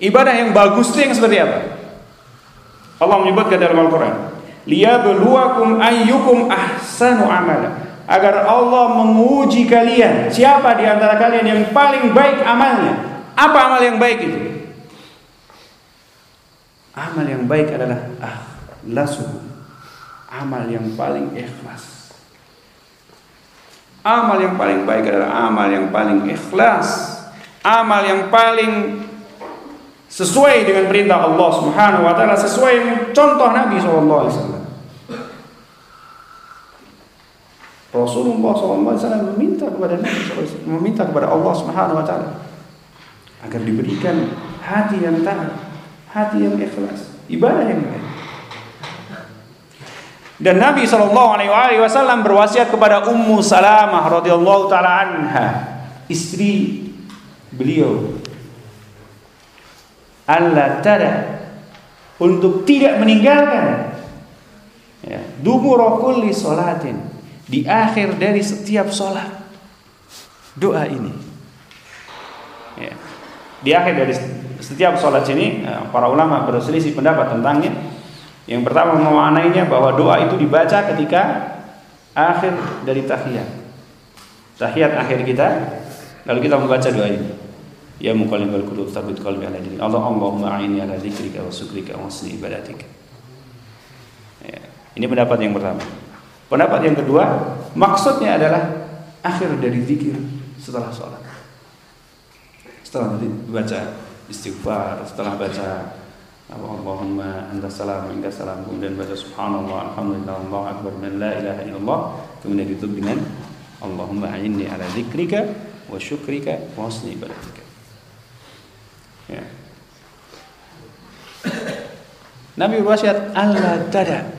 B: Ibadah yang bagus itu yang seperti apa? Allah menyebutkan dalam Al-Quran liyabluwakum ayyukum ahsanu amala agar Allah menguji kalian. Siapa di antara kalian yang paling baik amalnya? Apa amal yang baik itu? Amal yang baik adalah akhlasu. Amal yang paling ikhlas. Amal yang paling baik adalah amal yang paling ikhlas. Amal yang paling sesuai dengan perintah Allah Subhanahu wa taala sesuai contoh Nabi sallallahu alaihi wasallam Rasulullah SAW meminta kepada Nabi SAW, meminta kepada Allah Subhanahu Wa Taala agar diberikan hati yang taat, hati yang ikhlas, ibadah yang baik. Dan Nabi Shallallahu Alaihi Wasallam berwasiat kepada Ummu Salamah radhiyallahu taala anha, istri beliau, Allah tada untuk tidak meninggalkan ya, dubur kulli salatin di akhir dari setiap sholat doa ini. Ya. di akhir dari setiap sholat ini eh, para ulama berselisih pendapat tentangnya. Yang pertama memaknainya bahwa doa itu dibaca ketika akhir dari tahiyat. Tahiyat akhir kita lalu kita membaca doa ini. Ya muqallibal qulub tsabbit qalbi ala dinik Allah Allahumma a'inni ala dzikrika wa syukrika wa husni ibadatik ya. ini pendapat yang pertama Pendapat yang kedua, maksudnya adalah akhir dari zikir setelah sholat. Setelah baca istighfar, setelah baca Allahumma anta salam minka salam kemudian baca subhanallah alhamdulillah Allah akbar dan la ilaha illallah kemudian ditutup dengan Allahumma a'inni ala zikrika wa syukrika wa husni ibadatika. Ya. Nabi berwasiat Allah tada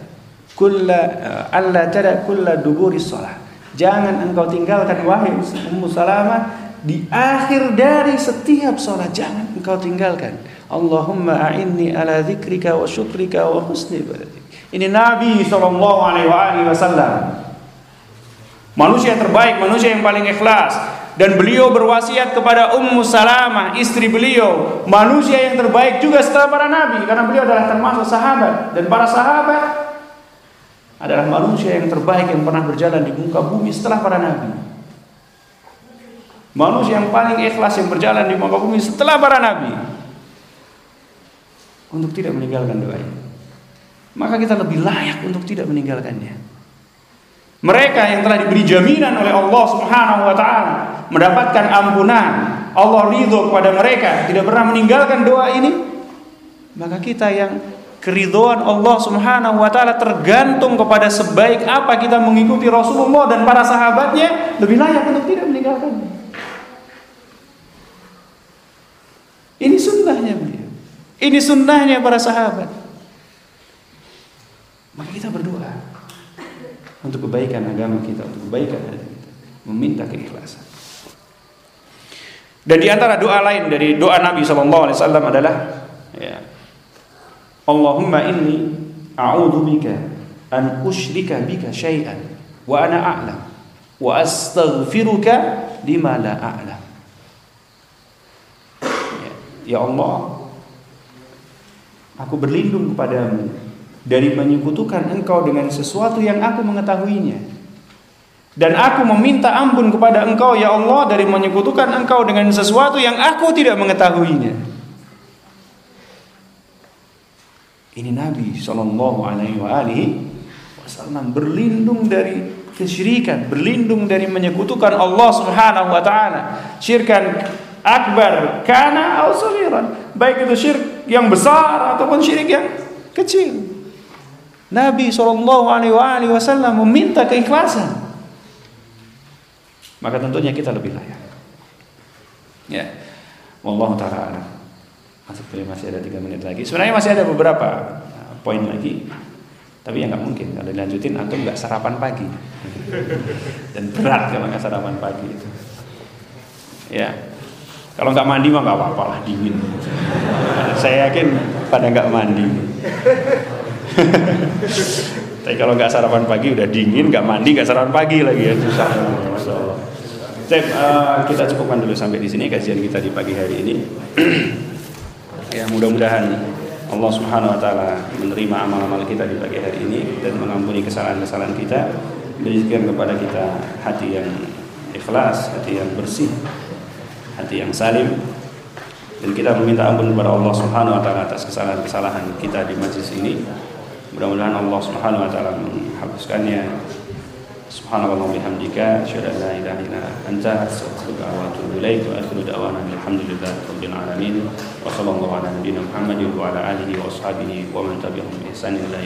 B: kulla eh, alla tada kulla duburi shalah. Jangan engkau tinggalkan wahai Ummu Salamah di akhir dari setiap salat jangan engkau tinggalkan. Allahumma a'inni ala dzikrika wa syukrika wa husni ibadatik. Ini Nabi sallallahu alaihi wasallam. Manusia terbaik, manusia yang paling ikhlas dan beliau berwasiat kepada Ummu Salamah, istri beliau, manusia yang terbaik juga setelah para nabi karena beliau adalah termasuk sahabat dan para sahabat adalah manusia yang terbaik yang pernah berjalan di muka bumi setelah para nabi. Manusia yang paling ikhlas yang berjalan di muka bumi setelah para nabi. Untuk tidak meninggalkan doa ini. Maka kita lebih layak untuk tidak meninggalkannya. Mereka yang telah diberi jaminan oleh Allah Subhanahu wa taala mendapatkan ampunan. Allah ridho kepada mereka, tidak pernah meninggalkan doa ini, maka kita yang keridhaan Allah Subhanahu wa taala tergantung kepada sebaik apa kita mengikuti Rasulullah dan para sahabatnya, lebih layak untuk tidak meninggalkannya. Ini sunnahnya. Ini sunnahnya para sahabat. Maka kita berdoa untuk kebaikan agama kita, untuk kebaikan hati kita, meminta keikhlasan. Dan di antara doa lain dari doa Nabi Wasallam adalah ya, Allahumma inni a'udhu bika an usyrika bika syai'an wa ana a'lam wa astaghfiruka lima la a'lam. Ya, ya Allah, aku berlindung kepadamu dari menyekutukan engkau dengan sesuatu yang aku mengetahuinya dan aku meminta ampun kepada engkau ya Allah dari menyekutukan engkau dengan sesuatu yang aku tidak mengetahuinya. Ini Nabi Shallallahu Alaihi Wasallam berlindung dari kesyirikan, berlindung dari menyekutukan Allah Subhanahu Wa Taala, syirkan akbar kana atau sagiran, baik itu syirik yang besar ataupun syirik yang kecil. Nabi Shallallahu Alaihi Wasallam meminta keikhlasan. Maka tentunya kita lebih layak. Ya, wallahu taala Masuk masih ada tiga menit lagi. Sebenarnya masih ada beberapa uh, poin lagi, tapi ya nggak mungkin kalau dilanjutin antum nggak sarapan pagi dan berat kalau nggak sarapan pagi itu. Ya, kalau nggak mandi mah nggak apa-apa lah dingin. Saya yakin pada nggak mandi. Tapi kalau nggak sarapan pagi udah dingin, nggak mandi, nggak sarapan pagi lagi ya susah. Cep, uh, kita cukupkan dulu sampai di sini kajian kita di pagi hari ini. ya mudah-mudahan Allah Subhanahu Wa Taala menerima amal-amal kita di pagi hari ini dan mengampuni kesalahan-kesalahan kita, berikan kepada kita hati yang ikhlas, hati yang bersih, hati yang salim, dan kita meminta ampun kepada Allah Subhanahu Wa Taala atas kesalahan-kesalahan kita di majlis ini. Mudah-mudahan Allah Subhanahu Wa Taala menghapuskannya Subhanallah bihamdika asyhadu la ilaha illa anta astaghfiruka wa atubu ilaik wa akhiru da'wana alhamdulillahi rabbil alamin wa sallallahu ala nabiyyina Muhammadin wa ala alihi wa ashabihi wa man tabi'ahum bi ila